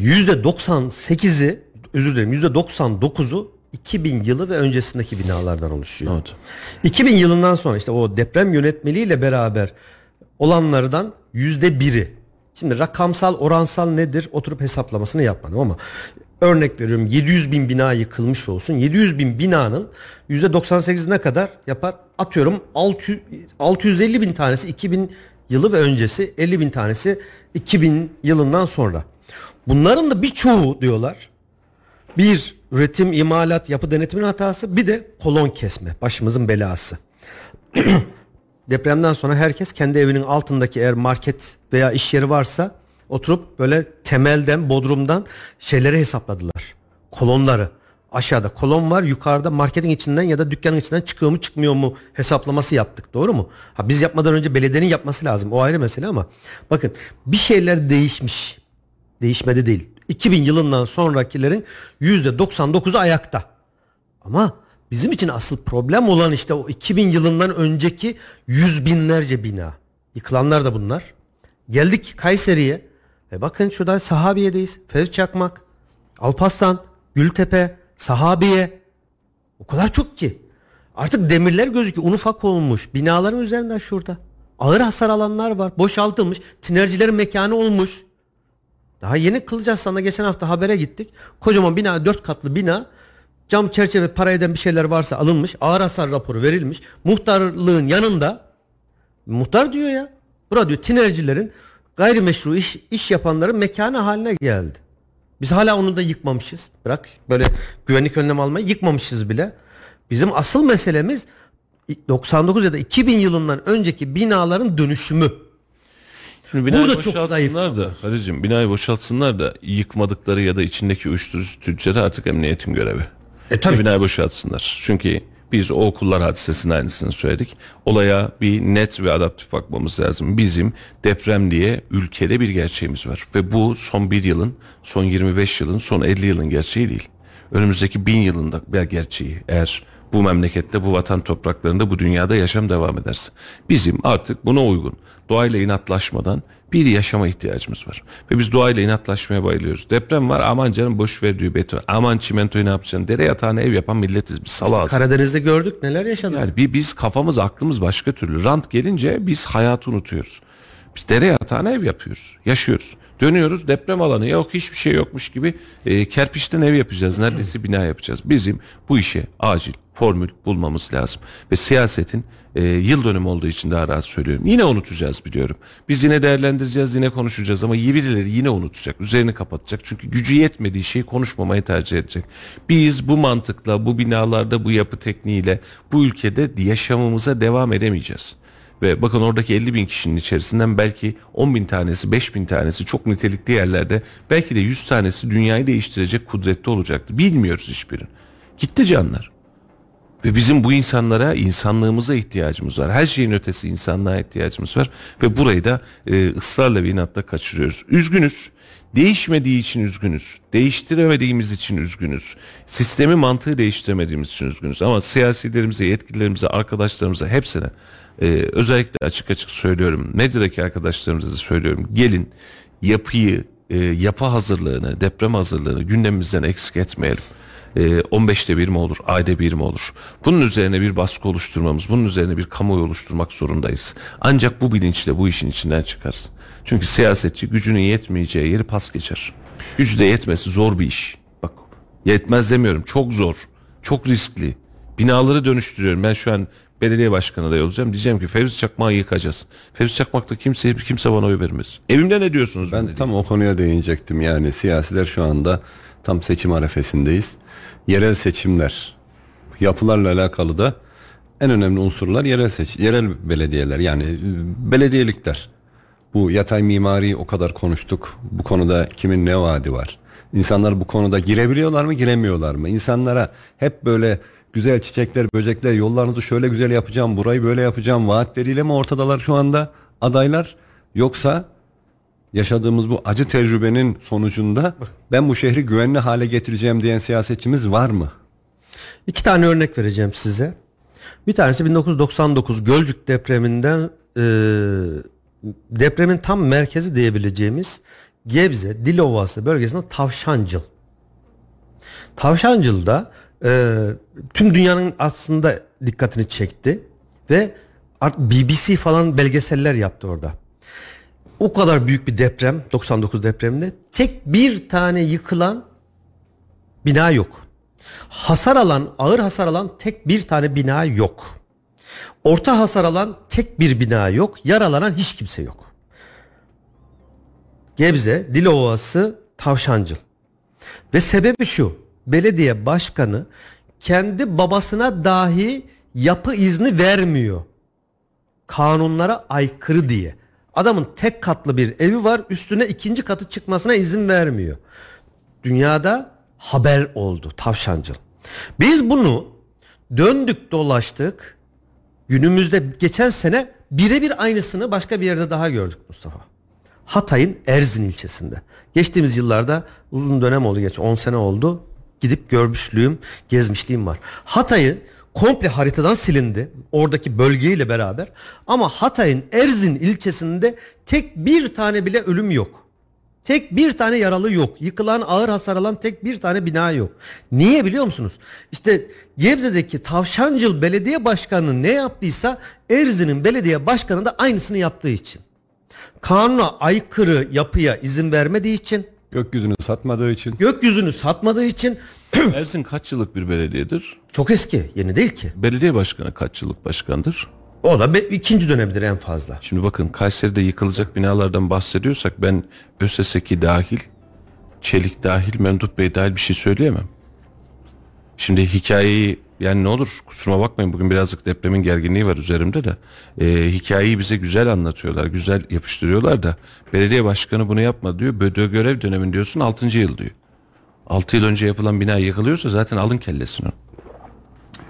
yüzde 98'i özür dilerim yüzde 99'u 2000 yılı ve öncesindeki binalardan oluşuyor. Evet. 2000 yılından sonra işte o deprem yönetmeliğiyle beraber olanlardan yüzde biri. Şimdi rakamsal oransal nedir oturup hesaplamasını yapmadım ama örnek veriyorum 700 bin bina yıkılmış olsun. 700 bin binanın yüzde 98 ne kadar yapar? Atıyorum 600, 650 bin tanesi 2000 yılı ve öncesi 50 bin tanesi 2000 yılından sonra. Bunların da birçoğu diyorlar bir üretim, imalat, yapı denetimin hatası bir de kolon kesme başımızın belası. (clears throat) Depremden sonra herkes kendi evinin altındaki eğer market veya iş yeri varsa oturup böyle temelden, bodrumdan şeyleri hesapladılar. Kolonları. Aşağıda kolon var, yukarıda marketin içinden ya da dükkanın içinden çıkıyor mu çıkmıyor mu hesaplaması yaptık. Doğru mu? Ha biz yapmadan önce belediyenin yapması lazım. O ayrı mesele ama bakın bir şeyler değişmiş. Değişmedi değil. 2000 yılından sonrakilerin %99'u ayakta. Ama bizim için asıl problem olan işte o 2000 yılından önceki yüz binlerce bina. Yıkılanlar da bunlar. Geldik Kayseri'ye. E bakın şurada Sahabiye'deyiz. Fevzi Çakmak, Alpaslan, Gültepe, Sahabiye. O kadar çok ki. Artık demirler gözüküyor. Un ufak olmuş. Binaların üzerinden şurada. Ağır hasar alanlar var. Boşaltılmış. Tinercilerin mekanı olmuş. Daha yeni Kılıçarslan'da geçen hafta habere gittik. Kocaman bina, dört katlı bina. Cam çerçeve para eden bir şeyler varsa alınmış. Ağır hasar raporu verilmiş. Muhtarlığın yanında muhtar diyor ya. Burada diyor tinercilerin gayrimeşru iş, iş yapanların mekanı haline geldi. Biz hala onu da yıkmamışız. Bırak böyle güvenlik önlem almayı yıkmamışız bile. Bizim asıl meselemiz 99 ya da 2000 yılından önceki binaların dönüşümü. Şimdi binayı Burada çok boşaltsınlar da Halicim binayı boşaltsınlar da yıkmadıkları ya da içindeki uyuşturucu tüccarı artık emniyetin görevi. E tabii ki. binayı boşaltsınlar. Çünkü biz o okullar hadisesinin aynısını söyledik. Olaya bir net ve adaptif bakmamız lazım. Bizim deprem diye ülkede bir gerçeğimiz var. Ve bu son bir yılın, son 25 yılın, son 50 yılın gerçeği değil. Önümüzdeki bin yılında bir gerçeği. Eğer bu memlekette, bu vatan topraklarında, bu dünyada yaşam devam ederse. Bizim artık buna uygun, doğayla inatlaşmadan bir yaşama ihtiyacımız var. Ve biz doğayla inatlaşmaya bayılıyoruz. Deprem var aman canım boş ver diyor beton. Aman çimentoyu ne yapacaksın? Dere yatağına ev yapan milletiz biz salağız. Karadeniz'de gördük neler yaşadık. Yani bir biz kafamız aklımız başka türlü. Rant gelince biz hayatı unutuyoruz. Biz dere yatağına ev yapıyoruz. Yaşıyoruz. Dönüyoruz deprem alanı yok hiçbir şey yokmuş gibi e, kerpiçten ev yapacağız. Neredeyse bina yapacağız. Bizim bu işe acil formül bulmamız lazım. Ve siyasetin e, yıl dönümü olduğu için daha rahat söylüyorum. Yine unutacağız biliyorum. Biz yine değerlendireceğiz yine konuşacağız ama birileri yine unutacak. Üzerini kapatacak. Çünkü gücü yetmediği şeyi konuşmamayı tercih edecek. Biz bu mantıkla bu binalarda bu yapı tekniğiyle bu ülkede yaşamımıza devam edemeyeceğiz. Ve bakın oradaki 50 bin kişinin içerisinden belki 10 bin tanesi 5 bin tanesi çok nitelikli yerlerde belki de 100 tanesi dünyayı değiştirecek kudretli olacaktı. Bilmiyoruz hiçbirini. Gitti canlar. Ve bizim bu insanlara, insanlığımıza ihtiyacımız var. Her şeyin ötesi insanlığa ihtiyacımız var. Ve burayı da e, ısrarla ve inatla kaçırıyoruz. Üzgünüz. Değişmediği için üzgünüz. Değiştiremediğimiz için üzgünüz. Sistemi mantığı değiştiremediğimiz için üzgünüz. Ama siyasilerimize, yetkililerimize, arkadaşlarımıza hepsine e, özellikle açık açık söylüyorum. Medyadaki arkadaşlarımıza da söylüyorum. Gelin yapıyı, e, yapı hazırlığını, deprem hazırlığını gündemimizden eksik etmeyelim. E, 15'te bir mi olur, ayda bir mi olur? Bunun üzerine bir baskı oluşturmamız, bunun üzerine bir kamuoyu oluşturmak zorundayız. Ancak bu bilinçle bu işin içinden çıkarsın. Çünkü siyasetçi gücünün yetmeyeceği yeri pas geçer. Gücü de yetmesi zor bir iş. Bak yetmez demiyorum çok zor, çok riskli. Binaları dönüştürüyorum. Ben şu an belediye başkanı adayı olacağım. Diyeceğim ki Fevzi Çakmak'ı yıkacağız. Fevzi Çakmak'ta kimse kimse bana oy vermez. Evimde ne diyorsunuz? Ben tam o konuya değinecektim. Yani siyasiler şu anda tam seçim arefesindeyiz. Yerel seçimler yapılarla alakalı da en önemli unsurlar yerel seç yerel belediyeler yani e, belediyelikler. Bu yatay mimari o kadar konuştuk. Bu konuda kimin ne vaadi var? İnsanlar bu konuda girebiliyorlar mı, giremiyorlar mı? İnsanlara hep böyle güzel çiçekler, böcekler, yollarınızı şöyle güzel yapacağım, burayı böyle yapacağım vaatleriyle mi ortadalar şu anda adaylar? Yoksa yaşadığımız bu acı tecrübenin sonucunda ben bu şehri güvenli hale getireceğim diyen siyasetçimiz var mı? İki tane örnek vereceğim size. Bir tanesi 1999 Gölcük depreminden e, depremin tam merkezi diyebileceğimiz Gebze, Dilovası bölgesinde Tavşancıl. Tavşancıl'da e, tüm dünyanın aslında dikkatini çekti ve BBC falan belgeseller yaptı orada. O kadar büyük bir deprem 99 depreminde tek bir tane yıkılan bina yok. Hasar alan, ağır hasar alan tek bir tane bina yok. Orta hasar alan tek bir bina yok. Yaralanan hiç kimse yok. Gebze, Dilovası, Tavşancıl. Ve sebebi şu. Belediye başkanı kendi babasına dahi yapı izni vermiyor. Kanunlara aykırı diye. Adamın tek katlı bir evi var. Üstüne ikinci katı çıkmasına izin vermiyor. Dünyada haber oldu Tavşancıl. Biz bunu döndük dolaştık. Günümüzde geçen sene birebir aynısını başka bir yerde daha gördük Mustafa. Hatay'ın Erzin ilçesinde. Geçtiğimiz yıllarda uzun dönem oldu geç 10 sene oldu. Gidip görmüşlüğüm, gezmişliğim var. Hatay'ı komple haritadan silindi. Oradaki bölgeyle beraber. Ama Hatay'ın Erzin ilçesinde tek bir tane bile ölüm yok. Tek bir tane yaralı yok. Yıkılan ağır hasar alan tek bir tane bina yok. Niye biliyor musunuz? İşte Gebze'deki Tavşancıl Belediye Başkanı ne yaptıysa Erzin'in belediye başkanı da aynısını yaptığı için. Kanuna aykırı yapıya izin vermediği için, Gökyüzünü satmadığı için gökyüzünü satmadığı için (clears throat) Ersin kaç yıllık bir belediyedir? çok eski, yeni değil ki. Belediye başkanı kaç yıllık başkandır? O da be- ikinci dönemidir en fazla. Şimdi bakın Kayseri'de yıkılacak binalardan bahsediyorsak ben ÖSS'ki dahil, Çelik dahil, Memduh Bey dahil bir şey söyleyemem. Şimdi hikayeyi yani ne olur kusuruma bakmayın bugün birazcık depremin gerginliği var üzerimde de Ee, hikayeyi bize güzel anlatıyorlar güzel yapıştırıyorlar da belediye başkanı bunu yapma diyor bödö görev dönemin diyorsun 6. yıl diyor 6 yıl önce yapılan bina yıkılıyorsa zaten alın kellesini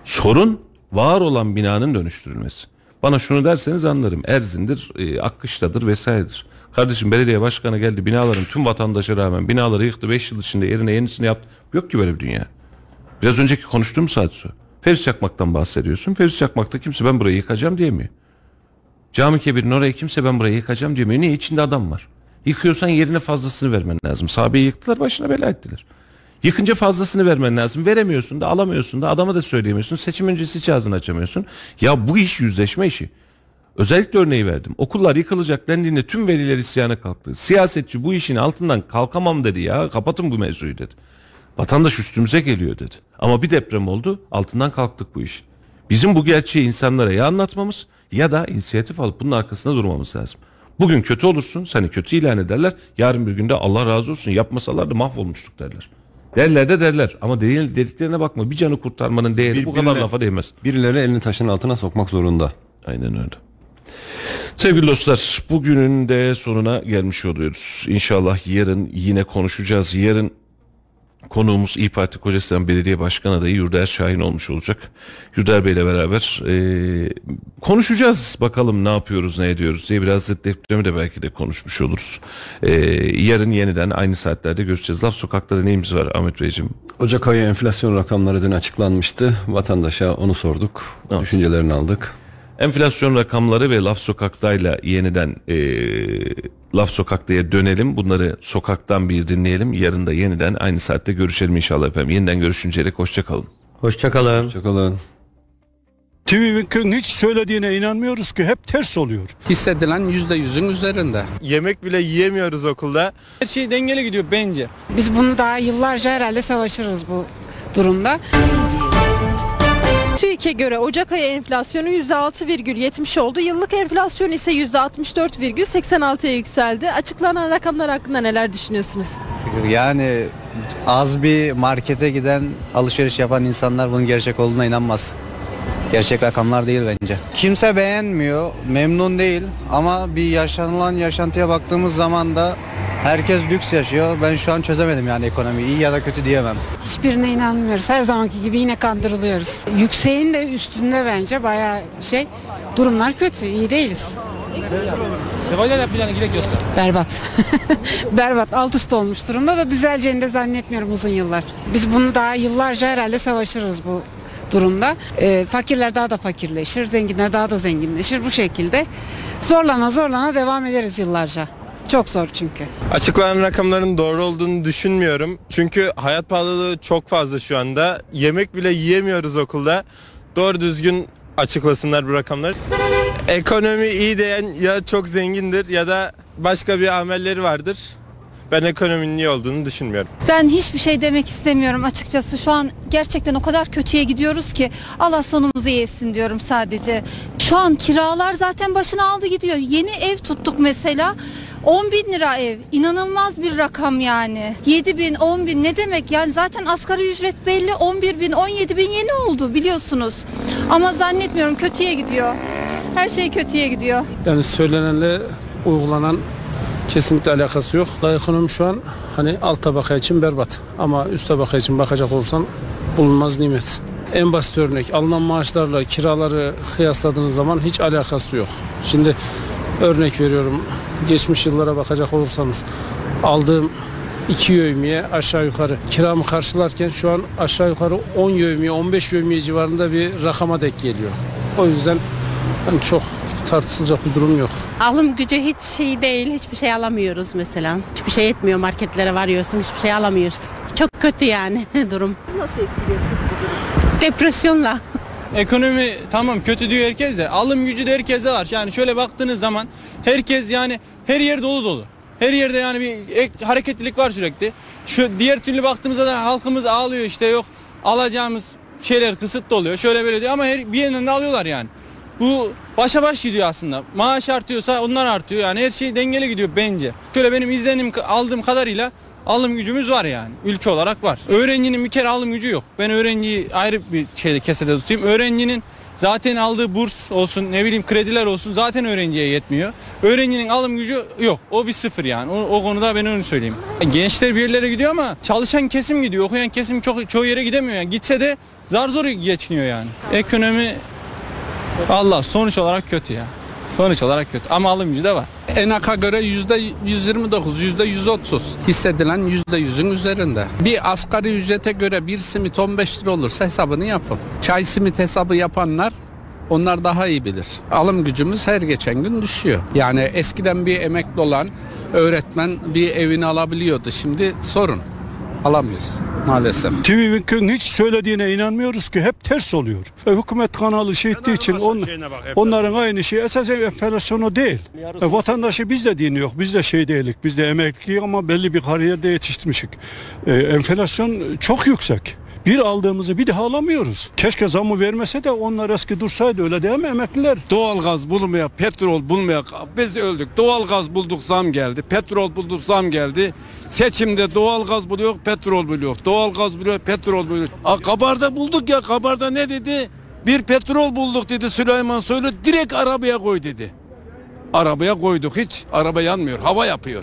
sorun var olan binanın dönüştürülmesi bana şunu derseniz anlarım Erzin'dir e, Akkışla'dır vesairedir kardeşim belediye başkanı geldi binaların tüm vatandaşa rağmen binaları yıktı 5 yıl içinde yerine yenisini yaptı yok ki böyle bir dünya Biraz önceki konuştuğum saat su. Fevzi Çakmak'tan bahsediyorsun. Fevzi Çakmak'ta kimse ben burayı yıkacağım diyemiyor. Cami Kebir'in oraya kimse ben burayı yıkacağım diyemiyor. Niye? İçinde adam var. Yıkıyorsan yerine fazlasını vermen lazım. Sahabeyi yıktılar başına bela ettiler. Yıkınca fazlasını vermen lazım. Veremiyorsun da alamıyorsun da adama da söyleyemiyorsun. Seçim öncesi hiç ağzını açamıyorsun. Ya bu iş yüzleşme işi. Özellikle örneği verdim. Okullar yıkılacak dendiğinde tüm veliler isyana kalktı. Siyasetçi bu işin altından kalkamam dedi ya. Kapatın bu mevzuyu dedi. Vatandaş üstümüze geliyor dedi. Ama bir deprem oldu altından kalktık bu iş. Bizim bu gerçeği insanlara ya anlatmamız ya da inisiyatif alıp bunun arkasında durmamız lazım. Bugün kötü olursun seni kötü ilan ederler. Yarın bir günde Allah razı olsun yapmasalar da mahvolmuştuk derler. Derler de derler ama değil, dediklerine bakma bir canı kurtarmanın değeri Bir- bu kadar birine- lafa değmez. Birileri elini taşın altına sokmak zorunda. Aynen öyle. Sevgili dostlar bugünün de sonuna gelmiş oluyoruz. İnşallah yarın yine konuşacağız. Yarın konuğumuz İyi Parti Kocasinan Belediye Başkan adayı Yurder Şahin olmuş olacak. Yurder Bey'le beraber eee, konuşacağız. Bakalım ne yapıyoruz ne ediyoruz diye biraz da depremi de belki de konuşmuş oluruz. Eee, yarın yeniden aynı saatlerde görüşeceğiz. Laf sokaklarda neyimiz var Ahmet Beyciğim? Ocak ayı enflasyon rakamları dün açıklanmıştı. Vatandaşa onu sorduk. Evet. Düşüncelerini aldık. Enflasyon rakamları ve laf sokaktayla yeniden eee laf sokaktaya dönelim. Bunları sokaktan bir dinleyelim. Yarın da yeniden aynı saatte görüşelim inşallah efendim. Yeniden görüşünceye dek hoşçakalın. Hoşçakalın. Hoşçakalın. TÜİK'in hiç söylediğine inanmıyoruz ki hep ters oluyor. hissedilen yüzde yüzün üzerinde. Yemek bile yiyemiyoruz okulda. Her şey dengeli gidiyor bence. Biz bunu daha yıllarca herhalde savaşırız bu durumda. TÜİK'e göre Ocak ayı enflasyonu %6,70 oldu. Yıllık enflasyon ise %64,86'ya yükseldi. Açıklanan rakamlar hakkında neler düşünüyorsunuz? Yani az bir markete giden alışveriş yapan insanlar bunun gerçek olduğuna inanmaz. Gerçek rakamlar değil bence. Kimse beğenmiyor, memnun değil ama bir yaşanılan yaşantıya baktığımız zaman da herkes lüks yaşıyor. Ben şu an çözemedim yani ekonomi iyi ya da kötü diyemem. Hiçbirine inanmıyoruz. Her zamanki gibi yine kandırılıyoruz. Yükseğin de üstünde bence bayağı şey durumlar kötü. iyi değiliz. Berbat. (laughs) Berbat. Alt üst olmuş durumda da düzeleceğini de zannetmiyorum uzun yıllar. Biz bunu daha yıllarca herhalde savaşırız bu durumda. Ee, fakirler daha da fakirleşir, zenginler daha da zenginleşir. Bu şekilde zorlana zorlana devam ederiz yıllarca. Çok zor çünkü. Açıklanan rakamların doğru olduğunu düşünmüyorum. Çünkü hayat pahalılığı çok fazla şu anda. Yemek bile yiyemiyoruz okulda. Doğru düzgün açıklasınlar bu rakamları. Ekonomi iyi diyen ya çok zengindir ya da başka bir amelleri vardır. Ben ekonominin iyi olduğunu düşünmüyorum. Ben hiçbir şey demek istemiyorum açıkçası. Şu an gerçekten o kadar kötüye gidiyoruz ki Allah sonumuzu iyi etsin diyorum sadece. Şu an kiralar zaten başına aldı gidiyor. Yeni ev tuttuk mesela. 10 bin lira ev. İnanılmaz bir rakam yani. 7 bin, 10 bin ne demek? Yani zaten asgari ücret belli. 11 bin, 17 bin yeni oldu biliyorsunuz. Ama zannetmiyorum kötüye gidiyor. Her şey kötüye gidiyor. Yani söylenenle uygulanan kesinlikle alakası yok. Ekonomi şu an hani alt tabaka için berbat ama üst tabaka için bakacak olursan bulunmaz nimet. En basit örnek alınan maaşlarla kiraları kıyasladığınız zaman hiç alakası yok. Şimdi örnek veriyorum geçmiş yıllara bakacak olursanız aldığım iki yövmiye aşağı yukarı kiramı karşılarken şu an aşağı yukarı 10 yövmiye 15 yövmiye civarında bir rakama denk geliyor. O yüzden yani çok tartışılacak bir durum yok. Alım gücü hiç iyi değil. Hiçbir şey alamıyoruz mesela. Hiçbir şey etmiyor marketlere varıyorsun. Hiçbir şey alamıyorsun. Çok kötü yani (laughs) durum. Nasıl etkiliyor? Depresyonla. Ekonomi tamam kötü diyor herkes de alım gücü de herkese var. Yani şöyle baktığınız zaman herkes yani her yer dolu dolu. Her yerde yani bir ek, hareketlilik var sürekli. Şu diğer türlü baktığımızda da halkımız ağlıyor işte yok alacağımız şeyler kısıtlı oluyor. Şöyle böyle diyor ama her bir yandan da alıyorlar yani. Bu başa baş gidiyor aslında. Maaş artıyorsa onlar artıyor. Yani her şey dengeli gidiyor bence. Şöyle benim izlenim aldığım kadarıyla alım gücümüz var yani. Ülke olarak var. Öğrencinin bir kere alım gücü yok. Ben öğrenciyi ayrı bir şeyde kesede tutayım. Öğrencinin zaten aldığı burs olsun ne bileyim krediler olsun zaten öğrenciye yetmiyor. Öğrencinin alım gücü yok. O bir sıfır yani. O, o konuda ben onu söyleyeyim. Gençler bir yerlere gidiyor ama çalışan kesim gidiyor. Okuyan kesim çok çoğu yere gidemiyor. Yani. Gitse de zar zor geçiniyor yani. Ekonomi Allah sonuç olarak kötü ya. Sonuç olarak kötü ama alım gücü de var. ENAK'a göre yüzde 129, yüzde 130 hissedilen yüzde yüzün üzerinde. Bir asgari ücrete göre bir simit 15 lira olursa hesabını yapın. Çay simit hesabı yapanlar onlar daha iyi bilir. Alım gücümüz her geçen gün düşüyor. Yani eskiden bir emekli olan öğretmen bir evini alabiliyordu. Şimdi sorun. Alamıyoruz maalesef. TV'nin hiç söylediğine inanmıyoruz ki hep ters oluyor. E, hükümet kanalı şey ettiği için on, onların aynı şey esasen enflasyonu değil. E, vatandaşı biz de dinliyor. Biz de şey değilik. Biz de emekli ama belli bir kariyerde yetiştirmişik. E, enflasyon çok yüksek. Bir aldığımızı bir daha alamıyoruz. Keşke zamı vermese de onlar eski dursaydı öyle değil mi emekliler? Doğalgaz bulmaya, petrol bulmaya biz öldük. Doğalgaz bulduk zam geldi. Petrol bulduk zam geldi. Seçimde doğalgaz buluyor, petrol buluyor. Doğalgaz buluyor, petrol buluyor. A, Kabarda bulduk ya. Kabarda ne dedi? Bir petrol bulduk dedi Süleyman Soylu. Direkt arabaya koy dedi. Arabaya koyduk hiç. Araba yanmıyor. Hava yapıyor.